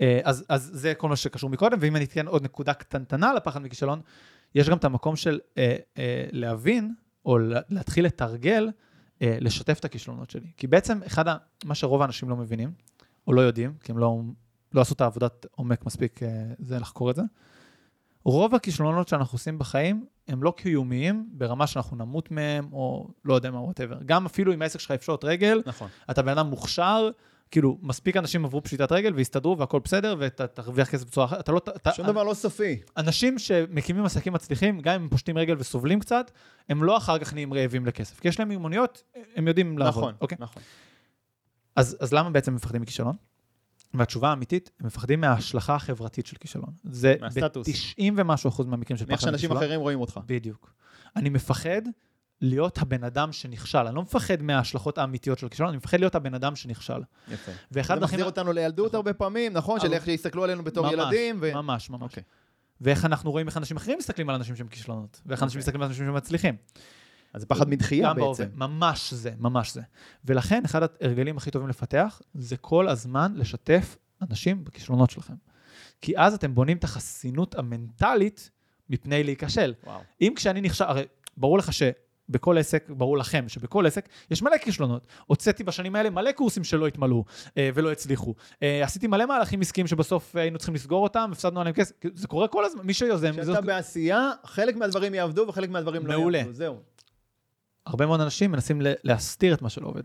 אה, אז, אז זה כל מה שקשור מקודם, ואם אני אתן עוד נקודה קטנטנה לפחד מכישלון, יש גם את המקום של אה, אה, להבין, או לה- להתחיל לתרגל, לשתף את הכישלונות שלי. כי בעצם אחד, ה, מה שרוב האנשים לא מבינים, או לא יודעים, כי הם לא, לא עשו את העבודת עומק מספיק, אה, זה לחקור את זה, רוב הכישלונות שאנחנו עושים בחיים הם לא קיומיים ברמה שאנחנו נמות מהם, או לא יודע מה, whatever. גם אפילו אם העסק שלך יפשוט רגל, נכון. אתה בן אדם מוכשר, כאילו, מספיק אנשים עברו פשיטת רגל והסתדרו והכל בסדר, ואתה תרוויח כסף בצורה אחרת. אתה לא... אתה, שום דבר לא סופי. אנשים שמקימים עסקים מצליחים, גם אם הם פושטים רגל וסובלים קצת, הם לא אחר כך נהיים רעבים לכסף. כי יש להם מיומנויות, הם יודעים לעבוד. נכון, אוקיי? נכון. אז, אז למה בעצם מפחדים מכישלון? והתשובה האמיתית, הם מפחדים מההשלכה החברתית של כישלון. זה מהסטטוס. ב-90 ומשהו אחוז מהמקרים של מאיך פחד שאנשים מכישלון. אחרים רואים אותך. בדיוק. אני מפחד להיות הבן אדם שנכשל. אני לא מפחד מההשלכות האמיתיות של הכישלון, אני מפחד להיות הבן אדם שנכשל. יפה. ואחד זה. מחזיר אותנו לילדות נכון. הרבה פעמים, נכון? של איך שיסתכלו עלינו בתור ממש, ילדים. ו- ממש, ממש. אוקיי. ואיך אנחנו רואים איך אנשים אחרים מסתכלים על אנשים שהם כישלונות, ואיך אנשים אוקיי. מסתכלים על אנשים שמצליחים. אז זה פחד מדחייה. בעצם. ממש זה, ממש זה. ולכן, אחד ההרגלים הכי טובים לפתח, זה כל הזמן לשתף אנשים בכישלונות שלכם. כי אז אתם בונים את החסינות המנטלית מפני להיכשל. וואו. אם כשאני נכשל, הרי ברור לך שבכל עסק, ברור לכם שבכל עסק יש מלא כישלונות. הוצאתי בשנים האלה מלא קורסים שלא התמלאו אה, ולא הצליחו. אה, עשיתי מלא מהלכים עסקיים שבסוף היינו צריכים לסגור אותם, הפסדנו עליהם כסף. זה קורה כל הזמן, מי שיוזם, כשאתה בעשייה, חלק מהדברים יעבדו וחלק מהדברים לא מעולה. יעבדו. זהו. הרבה מאוד אנשים מנסים להסתיר את מה שלא עובד.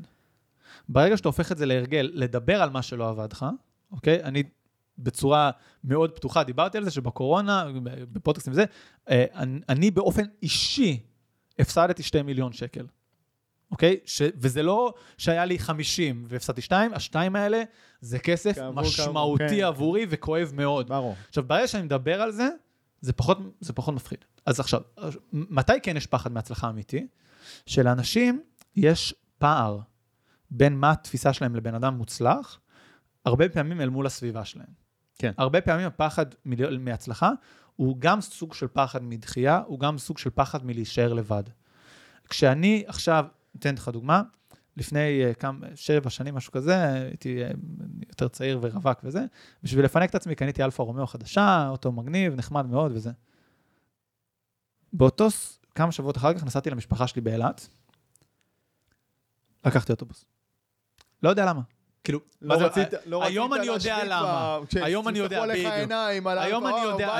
ברגע שאתה הופך את זה להרגל, לדבר על מה שלא עבד לך, אוקיי? אני בצורה מאוד פתוחה דיברתי על זה שבקורונה, בפודקאסטים וזה, אה, אני באופן אישי הפסדתי 2 מיליון שקל, אוקיי? ש, וזה לא שהיה לי 50 והפסדתי 2, השתיים האלה זה כסף כאמור, משמעותי כן. עבורי וכואב מאוד. ברור. עכשיו, ברגע שאני מדבר על זה, זה פחות, זה פחות מפחיד. אז עכשיו, מתי כן יש פחד מהצלחה אמיתי? שלאנשים יש פער בין מה התפיסה שלהם לבן אדם מוצלח, הרבה פעמים אל מול הסביבה שלהם. כן. הרבה פעמים הפחד מהצלחה הוא גם סוג של פחד מדחייה, הוא גם סוג של פחד מלהישאר לבד. כשאני עכשיו, אתן לך דוגמה, לפני אה, כמה, שבע שנים, משהו כזה, הייתי אה, יותר צעיר ורווק וזה, בשביל לפנק את עצמי קניתי אלפה רומאו חדשה, אוטו מגניב, נחמד מאוד וזה. באותו, כמה שבועות אחר כך נסעתי למשפחה שלי באילת, לקחתי אוטובוס. לא יודע למה. כאילו, מה לא זה- רצית, לא רצית היום אני יודע למה. היום אני יודע, בדיוק. היום אני יודע,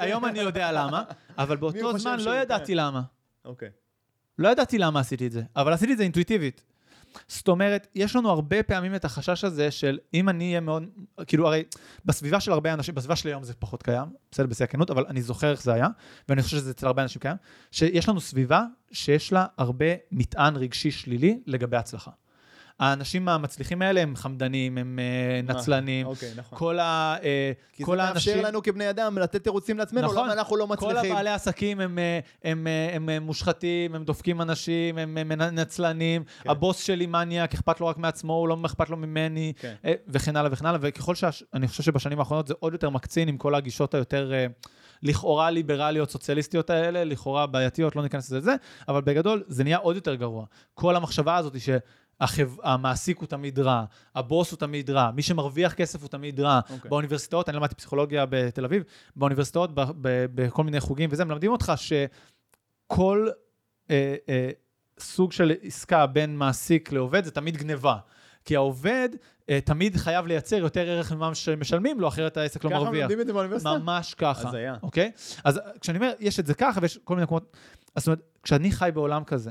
היום- אני יודע למה, אבל באותו זמן לא ידעתי. למה. אוקיי. לא ידעתי למה עשיתי את זה, אבל עשיתי את זה אינטואיטיבית. זאת אומרת, יש לנו הרבה פעמים את החשש הזה של אם אני אהיה מאוד, כאילו הרי בסביבה של הרבה אנשים, בסביבה שלי היום זה פחות קיים, בסדר בשיא הכנות, אבל אני זוכר איך זה היה, ואני חושב שזה אצל הרבה אנשים קיים, שיש לנו סביבה שיש לה הרבה מטען רגשי שלילי לגבי הצלחה. האנשים המצליחים האלה הם חמדנים, הם אה, נצלנים, אוקיי, נכון. כל, ה, אה, כי כל זה האנשים... מאפשר לנו כבני אדם לתת תירוצים לעצמנו, נכון. למה אנחנו לא כל מצליחים. הבעלי עסקים הם, אה, הם, אה, הם, הם מושחתים, הם דופקים אנשים, הם, הם נצלנים, כן. הבוס שלי מניאק, אכפת לו רק מעצמו, הוא לא אכפת לו ממני, כן. אה, וכן הלאה וכן הלאה, וככל שאני חושב שבשנים האחרונות זה עוד יותר מקצין עם כל הגישות היותר אה, לכאורה ליברליות, סוציאליסטיות האלה, לכאורה בעייתיות, לא ניכנס לזה, זה, אבל בגדול זה נהיה עוד יותר גרוע. כל המחשבה הזאת היא ש... החב... המעסיק הוא תמיד רע, הבוס הוא תמיד רע, מי שמרוויח כסף הוא תמיד רע. אוקיי. באוניברסיטאות, אני למדתי פסיכולוגיה בתל אביב, באוניברסיטאות, ב- ב- בכל מיני חוגים וזה, מלמדים אותך שכל אה, אה, סוג של עסקה בין מעסיק לעובד זה תמיד גניבה. כי העובד אה, תמיד חייב לייצר יותר ערך ממה שמשלמים לו, אחרת העסק לא ככה מרוויח. מלמדים את זה באוניברסיטה? ממש ככה, הזיה. אוקיי? אז כשאני אומר, יש את זה ככה ויש כל מיני מקומות, אז זאת אומרת, כשאני חי בעולם כזה,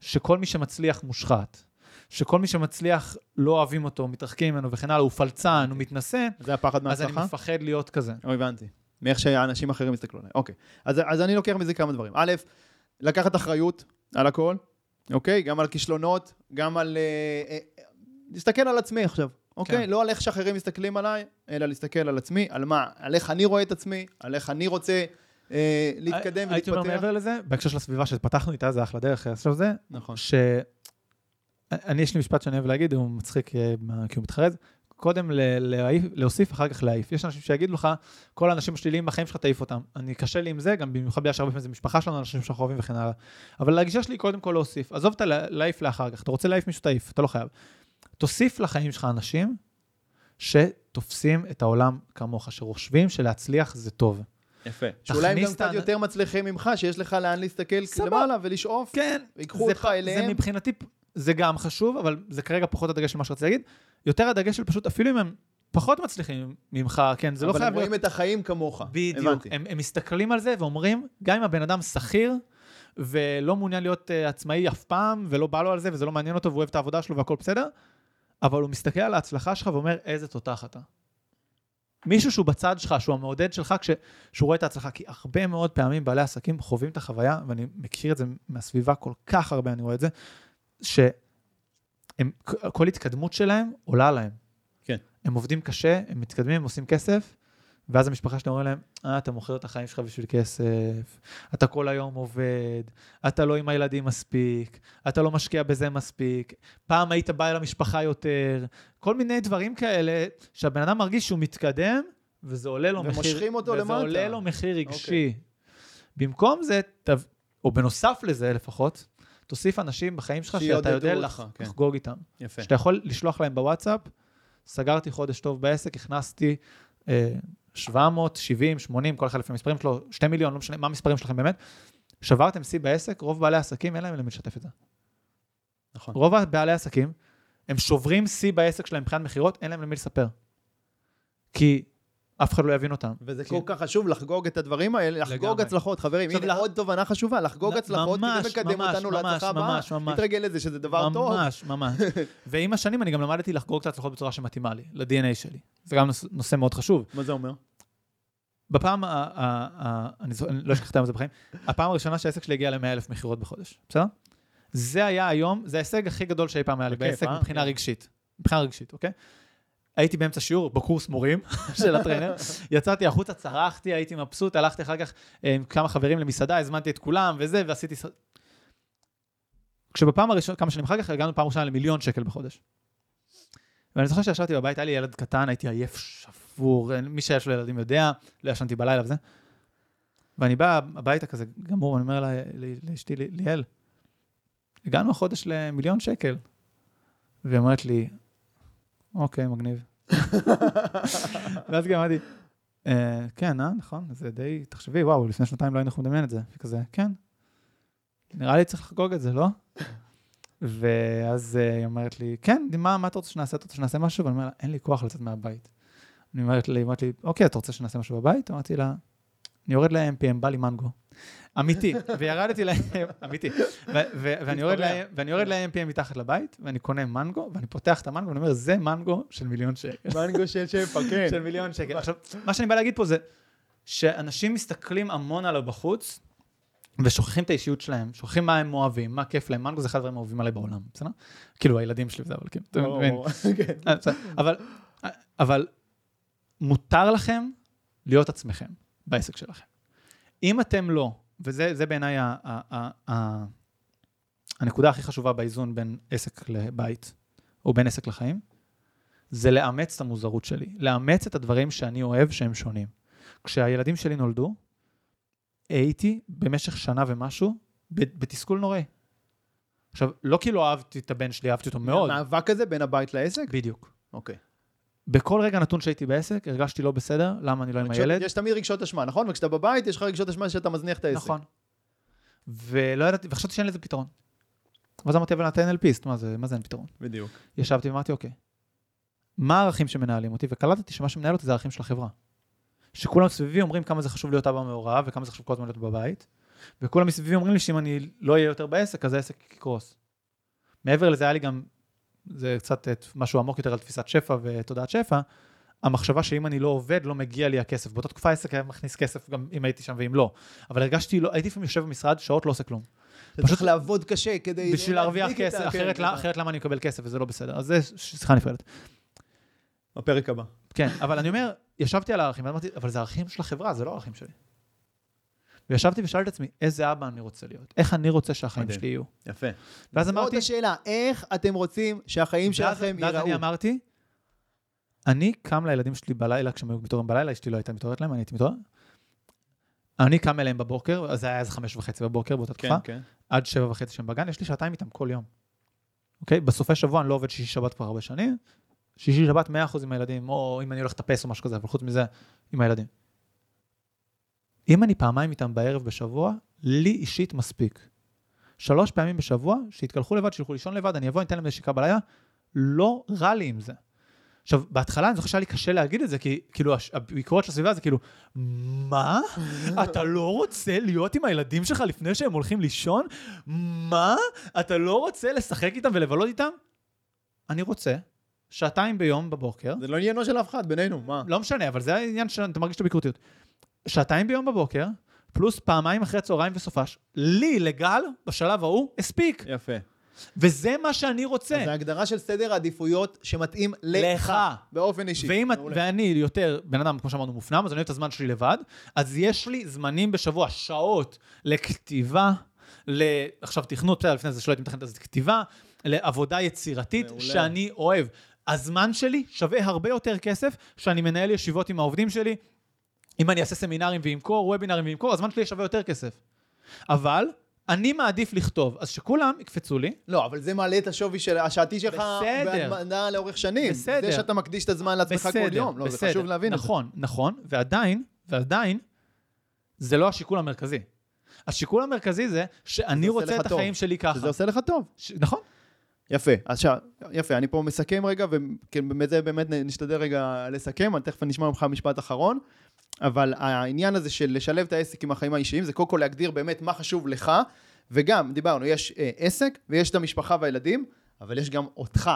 שכל מי שמצליח מושחת, שכל מי שמצליח לא אוהבים אותו, מתרחקים ממנו וכן הלאה, הוא פלצן, הוא מתנשא, זה הפחד אז אני? מפחד להיות כזה. או, הבנתי. מאיך שאנשים אחרים יסתכלו עליי. אוקיי. אז, אז אני לוקח מזה כמה דברים. א', לקחת אחריות על הכל, אוקיי? גם על כישלונות, גם על... אה, אה, להסתכל על עצמי עכשיו, אוקיי? כן. לא על איך שאחרים מסתכלים עליי, אלא להסתכל על עצמי, על מה? על איך אני רואה את עצמי, על איך אני רוצה אה, להתקדם הייתי אומר ולהתפתח. מעבר לזה, בהקשר של הסביבה שפתחנו איתה, זה אחלה דרך את זה, נכון. ש... אני, יש לי משפט שאני אוהב להגיד, הוא מצחיק אה, כי הוא מתחרז. קודם ל- להעיף, להוסיף, אחר כך להעיף. יש אנשים שיגידו לך, כל האנשים השליליים בחיים שלך, תעיף אותם. אני קשה לי עם זה, גם במיוחד בגלל שהרבה פעמים זה משפחה שלנו, אנשים שאנחנו אוהבים וכן הלאה. אבל הגישה שלי היא קודם כל להוסיף. עזוב את הלהעיף לאחר כך. אתה רוצה להעיף מישהו, תעיף, אתה לא חייב. תוסיף לחיים שלך אנשים שתופסים את העולם כמוך, שחושבים שלהצליח זה טוב. יפה. שאולי הם גם קצת יותר מצליחים ממך, שיש לך לאן להסתכל. למעלה ולשאוף. כן, ויקחו זה אותך פ- אליהם. זה מבחינתי, זה גם חשוב, אבל זה כרגע פחות הדגש של מה שרציתי להגיד. יותר הדגש של פשוט, אפילו אם הם פחות מצליחים ממך, כן, זה לא אבל חייב הם להיות... רואים את החיים כמוך. בדיוק. הם, הם מסתכלים על זה ואומרים, גם אם הבן אדם שכיר, ולא מעוניין להיות uh, עצמאי אף פעם, ולא בא לו על זה, וזה לא מעניין אותו, והוא אוהב את העבודה שלו והכל בסדר, אבל הוא מסתכל על ההצלחה שלך ואומר, איזה תותח אתה. מישהו שהוא בצד שלך, שהוא המעודד שלך, כש, שהוא רואה את ההצלחה, כי הרבה מאוד פעמים בעלי עסקים חווים את החוויה, ואני מכיר את זה מהסביבה כל כך הרבה, אני רואה את זה, שכל התקדמות שלהם עולה להם. כן. הם עובדים קשה, הם מתקדמים, הם עושים כסף, ואז המשפחה שלהם אומרים להם, אה, אתה מוכר את החיים שלך בשביל כסף, אתה כל היום עובד, אתה לא עם הילדים מספיק, אתה לא משקיע בזה מספיק, פעם היית בא אל המשפחה יותר, כל מיני דברים כאלה, שהבן אדם מרגיש שהוא מתקדם, וזה עולה לו מחיר, ומושכים אותו וזה למטה. עולה לו מחיר רגשי. אוקיי. במקום זה, ת... או בנוסף לזה לפחות, תוסיף אנשים בחיים שלך שאתה יודע אותך, לח... כן. לחגוג איתם. יפה. שאתה יכול לשלוח להם בוואטסאפ, סגרתי חודש טוב בעסק, הכנסתי אה, 700, 70, 80, כל אחד לפי המספרים שלו, 2 מיליון, לא משנה מה המספרים שלכם באמת, שברתם שיא בעסק, רוב בעלי העסקים אין להם למי לשתף את זה. נכון. רוב בעלי העסקים, הם שוברים שיא בעסק שלהם מבחינת מכירות, אין להם למי לספר. כי אף אחד לא יבין אותם. וזה כל כך חשוב לחגוג את הדברים האלה, לחגוג. הצלחות, חברים. הנה עוד תובנה חשובה, לחגוג הצלחות, כי זה מקדם אותנו להצלחה הבאה. להתרגל לזה שזה דבר טוב. ממש, ממש. [LAUGHS] ועם השנים אני גם למדתי לחגוג את ההצלחות בצורה שמתאימה לי, ל-DNA שלי. זה גם נושא מאוד חשוב. מה זה אומר? בפעם, אני לא אשכח את היום הזה בחיים, הפעם הראשונה שהעסק שלי הגיע ל-100,000 מכירות בחודש, בסדר? זה היה היום, זה ההישג הכי גדול שאי פעם היה לי בכיף, בעסק? מבחינה כן. רגשית. מבחינה רגשית, אוקיי? הייתי באמצע שיעור בקורס מורים [LAUGHS] של הטריינר, יצאתי החוצה, צרחתי, הייתי מבסוט, הלכתי אחר כך אה, עם כמה חברים למסעדה, הזמנתי את כולם וזה, ועשיתי... כשבפעם הראשונה, כמה שנים אחר כך, הגענו פעם ראשונה למיליון שקל בחודש. ואני זוכר שישבתי בבית, היה לי ילד קטן, הייתי עייף, שבור, אין- מי שיש לו ילדים יודע, לא ישנתי בלילה וזה. ואני בא הביתה כזה גמור, אני אומר לאשתי, ליאל, הגענו החודש למיליון שקל. והיא אומרת לי, אוקיי, מגניב. [LAUGHS] ואז גם אמרתי, "אה, כן, אה, נכון, זה די, תחשבי, וואו, לפני שנתיים לא היינו יכולים לדמיין את זה. וכזה, כן, נראה לי צריך לחגוג את זה, לא? ואז אה, היא אומרת לי, כן, מה, מה אתה רוצה שנעשה? אתה רוצה שנעשה משהו? ואני אומר לה, אין לי כוח לצאת מהבית. אני אומרת לי, היא אומרת לי, אוקיי, אתה רוצה שנעשה משהו בבית? אמרתי לה, אני יורד ל-MPM, בא לי מנגו. אמיתי, וירדתי להם, אמיתי, ואני יורד ל-MPM מתחת לבית, ואני קונה מנגו, ואני פותח את המנגו, ואני אומר, זה מנגו של מיליון שקל. מנגו של שפע, [LAUGHS] כן. של מיליון שקל. עכשיו, מה שאני בא להגיד פה זה שאנשים מסתכלים המון על הבחוץ, ושוכחים את האישיות שלהם, שוכחים מה הם אוהבים, מה כיף להם. מנגו זה אחד הדברים האהובים עליי בעולם, בסדר? כאילו, הילדים שלי וזה, אבל כאילו, אתה מבין? [LAUGHS] כן. אה. אבל, אבל מותר לכם להיות עצמכם בעסק שלכם. אם אתם לא, וזה זה בעיניי הנקודה הכי חשובה באיזון בין עסק לבית, או בין עסק לחיים, זה לאמץ את המוזרות שלי. לאמץ את הדברים שאני אוהב שהם שונים. כשהילדים שלי נולדו, הייתי במשך שנה ומשהו בתסכול נוראי. עכשיו, לא כי לא אהבתי את הבן שלי, אהבתי אותו מאוד. המאבק הזה בין הבית לעסק? בדיוק. אוקיי. בכל רגע נתון שהייתי בעסק, הרגשתי לא בסדר, למה אני לא עם הילד? יש תמיד רגשות אשמה, נכון? וכשאתה בבית, יש לך רגשות אשמה שאתה מזניח את העסק. נכון. ולא ידעתי, וחשבתי שאין לזה פתרון. ואז אמרתי, אבל אתה NLPיסט, מה זה, מה זה אין פתרון? בדיוק. ישבתי ואמרתי, אוקיי, מה הערכים שמנהלים אותי? וקלטתי שמה שמנהל אותי זה הערכים של החברה. שכולם סביבי אומרים כמה זה חשוב להיות אבא מעורב, וכמה זה חשוב כל הזמן להיות בבית, וכולם מסביבי אומרים לי שאם אני לא אהיה יותר בעסק, אז העסק יקרוס. מעבר לזה היה לי גם, זה קצת את משהו עמוק יותר על תפיסת שפע ותודעת שפע, המחשבה שאם אני לא עובד, לא מגיע לי הכסף. באותה תקופה העסק היה מכניס כסף גם אם הייתי שם ואם לא. אבל הרגשתי, לא, הייתי לפעמים יושב במשרד, שעות לא עושה כלום. אתה צריך לעבוד קשה כדי... בשביל להרוויח כסף, אחרת, כן, לא- אחרת למה אני מקבל כסף וזה לא בסדר. אז זה שיחה נפרדת. בפרק הבא. כן, אבל אני אומר, ישבתי על הערכים, ואמרתי, אבל זה ערכים של החברה, זה לא ערכים שלי. וישבתי ושאלתי את עצמי, איזה אבא אני רוצה להיות? איך אני רוצה שהחיים מדהים. שלי יהיו? יפה. ואז זאת אמרתי, השאלה, איך אתם רוצים שהחיים ואז- שלכם ואז אני ייראו? אמרתי, אני קם לילדים שלי בלילה, כשהם היו מתעוררים בלילה, אשתי לא הייתה מתעוררת להם, אני הייתי מתעורר. אני קם אליהם בבוקר, אז זה היה איזה חמש וחצי בבוקר באותה כן, תקופה, כן. עד שבע וחצי שהם בגן, יש לי שעתיים איתם כל יום. אוקיי? בסופי שבוע אני לא עובד שישי שבת כבר הרבה שנים, שישי שבת 100% עם הילדים, או אם אני הולך לטפס או משהו כזה, אבל חוץ מזה, עם הילדים. אם אני פעמיים איתם בערב בשבוע, לי אישית מספיק. שלוש פעמים בשבוע, שיתקלחו לבד, שילכו לישון לבד, אני אבוא, אני אתן להם נשיקה בלילה, לא רע לי עם זה. עכשיו, בהתחלה אני זוכר שהיה לי קשה להגיד את זה, כי כאילו הביקורת של הסביבה זה כאילו, מה? [LAUGHS] אתה לא רוצה להיות עם הילדים שלך לפני שהם הולכים לישון? מה? אתה לא רוצה לשחק איתם ולבלות איתם? אני רוצה שעתיים ביום בבוקר, זה לא עניינו של אף אחד, בינינו, מה? לא משנה, אבל זה העניין שאתה מרגיש את הביקורתיות. שעתיים ביום בבוקר, פלוס פעמיים אחרי צהריים וסופש, לי, לגל, בשלב ההוא, הספיק. יפה. וזה מה שאני רוצה. זה הגדרה של סדר עדיפויות שמתאים לך. לך. באופן אישי. ואם, את-. ואני יותר בן אדם, כמו שאמרנו, מופנם, אז אני אוהב את הזמן שלי לבד, אז יש לי זמנים בשבוע, שעות, לכתיבה, ל... עכשיו תכנות, בסדר, לפני זה שלא הייתי מתכנת, אז כתיבה, לעבודה יצירתית, מעולה. שאני אוהב. הזמן שלי שווה הרבה יותר כסף שאני מנהל ישיבות עם העובדים שלי. אם אני אעשה סמינרים ואמכור, וובינרים ואמכור, הזמן שלי שווה יותר כסף. אבל אני מעדיף לכתוב, אז שכולם יקפצו לי, לא, אבל זה מעלה את השווי של השעתי שלך. בסדר. בהתמדה לאורך שנים. בסדר. זה שאתה מקדיש את הזמן לעצמך כל יום. לא, זה חשוב להבין את זה. נכון, נכון, ועדיין, ועדיין, זה לא השיקול המרכזי. השיקול המרכזי זה שאני רוצה את טוב. החיים שלי ככה. שזה עושה לך טוב. ש... נכון. יפה, עכשיו, יפה, אני פה מסכם רגע, וכן, באמת זה באמת נשתדל רגע לסכם, אבל תכף נשמע ממך משפט אחרון, אבל העניין הזה של לשלב את העסק עם החיים האישיים, זה קודם כל להגדיר באמת מה חשוב לך, וגם, דיברנו, יש אה, עסק, ויש את המשפחה והילדים, אבל יש גם אותך,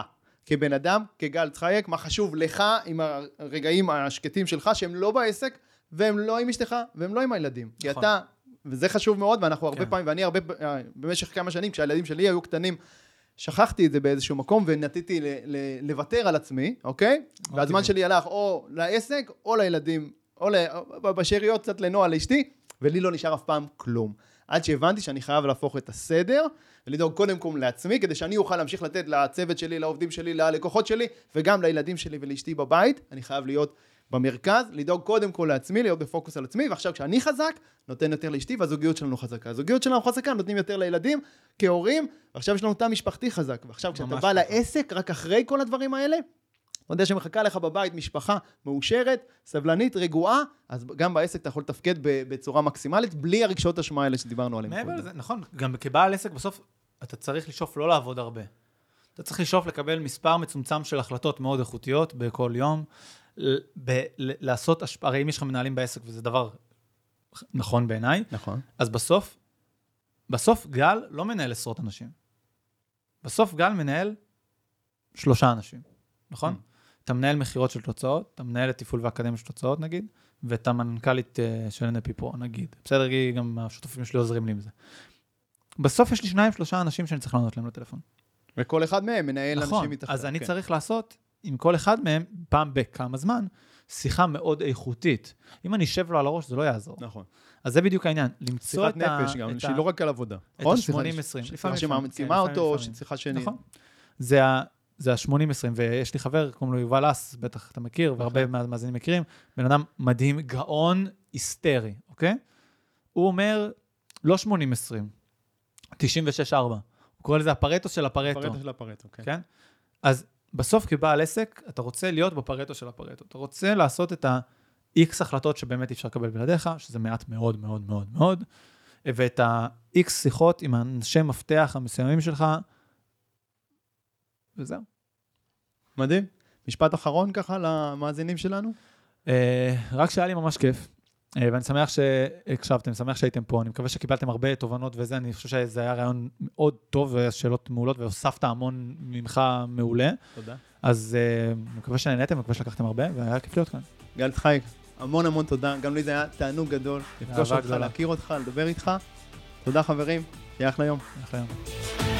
כבן אדם, כגל צחייק, מה חשוב לך עם הרגעים השקטים שלך, שהם לא בעסק, והם לא עם אשתך, והם לא עם הילדים. כי נכון. אתה, וזה חשוב מאוד, ואנחנו הרבה כן. פעמים, ואני הרבה, אה, במשך כמה שנים, כשהילדים שלי היו קטנים, שכחתי את זה באיזשהו מקום ונטיתי ל- ל- לוותר על עצמי, אוקיי? והזמן אוקיי. שלי הלך או לעסק או לילדים, או בשאריות קצת לנועה לאשתי, ולי לא נשאר אף פעם כלום. עד שהבנתי שאני חייב להפוך את הסדר ולדאוג קודם כל לעצמי, כדי שאני אוכל להמשיך לתת לצוות שלי, לעובדים שלי, ללקוחות שלי, וגם לילדים שלי ולאשתי בבית, אני חייב להיות במרכז, לדאוג קודם כל לעצמי, להיות בפוקוס על עצמי, ועכשיו כשאני חזק, נותן יותר לאשתי, והזוגיות שלנו חזקה. הזוגיות שלנו חזקה, נותנים יותר לילדים, כהורים, ועכשיו יש לנו תא משפחתי חזק. ועכשיו כשאתה בא ככה. לעסק, רק אחרי כל הדברים האלה, יודע שמחכה לך בבית משפחה מאושרת, סבלנית, רגועה, אז גם בעסק אתה יכול לתפקד בצורה מקסימלית, בלי הרגשות אשמה האלה שדיברנו עליהם. מעבר. לזה, נכון, גם כבעל עסק בסוף אתה צריך לשאוף לא לעבוד הרבה. אתה צריך לשאוף לקבל מספר מצומצם של החלטות מאוד איכותיות בכל יום, ב- לעשות השפעה, הרי אם יש לך מנהלים בעסק וזה דבר נכון בעיניי, נכון. אז בסוף, בסוף גל לא מנהל עשרות אנשים. בסוף גל מנהל שלושה אנשים, נכון? אתה מנהל מכירות של תוצאות, אתה מנהל את תפעול ואקדמיה של תוצאות נגיד, ואתה מנכ"לית אה, של NLP Pro נגיד. בסדר, היא, גם השותפים שלי עוזרים לי עם זה. בסוף יש לי שניים, שלושה אנשים שאני צריך לענות להם לטלפון. וכל אחד מהם מנהל נכון, אנשים מתחתיו. אז אני כן. צריך לעשות עם כל אחד מהם, פעם בכמה זמן, שיחה מאוד איכותית. אם אני אשב לו על הראש, זה לא יעזור. נכון. אז זה בדיוק העניין, למצוא שיחת את ה... נפש גם, שהיא לא רק על עבודה. את נכון? ה- שיחה- 80-20. שיחה לפעמים, שמעצימה לפעמים, אותו. שיחה שני... נכון. זה ה... זה ה-80-20, ויש לי חבר, קוראים לו יובל אס, בטח אתה מכיר, והרבה מהמאזינים מכירים, בן אדם מדהים, גאון היסטרי, אוקיי? הוא אומר, לא 80-20, 96-4. הוא קורא לזה הפרטו של הפרטו, פרטו של הפרטו, כן. כן? אז בסוף כבעל עסק, אתה רוצה להיות בפרטו של הפרטו. אתה רוצה לעשות את ה-X החלטות שבאמת אי אפשר לקבל בלעדיך, שזה מעט מאוד מאוד מאוד מאוד, ואת ה-X שיחות עם האנשי מפתח המסוימים שלך, וזהו. מדהים. משפט אחרון ככה למאזינים שלנו? אה, רק שהיה לי ממש כיף, אה, ואני שמח שהקשבתם, שמח שהייתם פה, אני מקווה שקיבלתם הרבה תובנות וזה, אני חושב שזה היה רעיון מאוד טוב, ושאלות מעולות, והוספת המון ממך מעולה. תודה. אז אה, אני מקווה שנהניתם, אני מקווה שלקחתם הרבה, והיה כיף להיות כאן. גל צחייק, המון המון תודה. גם לי זה היה תענוג גדול. לפגוש אותך, גדולה. להכיר אותך, לדבר איתך. תודה חברים, שיהיה אחלה יום. אחלה יום.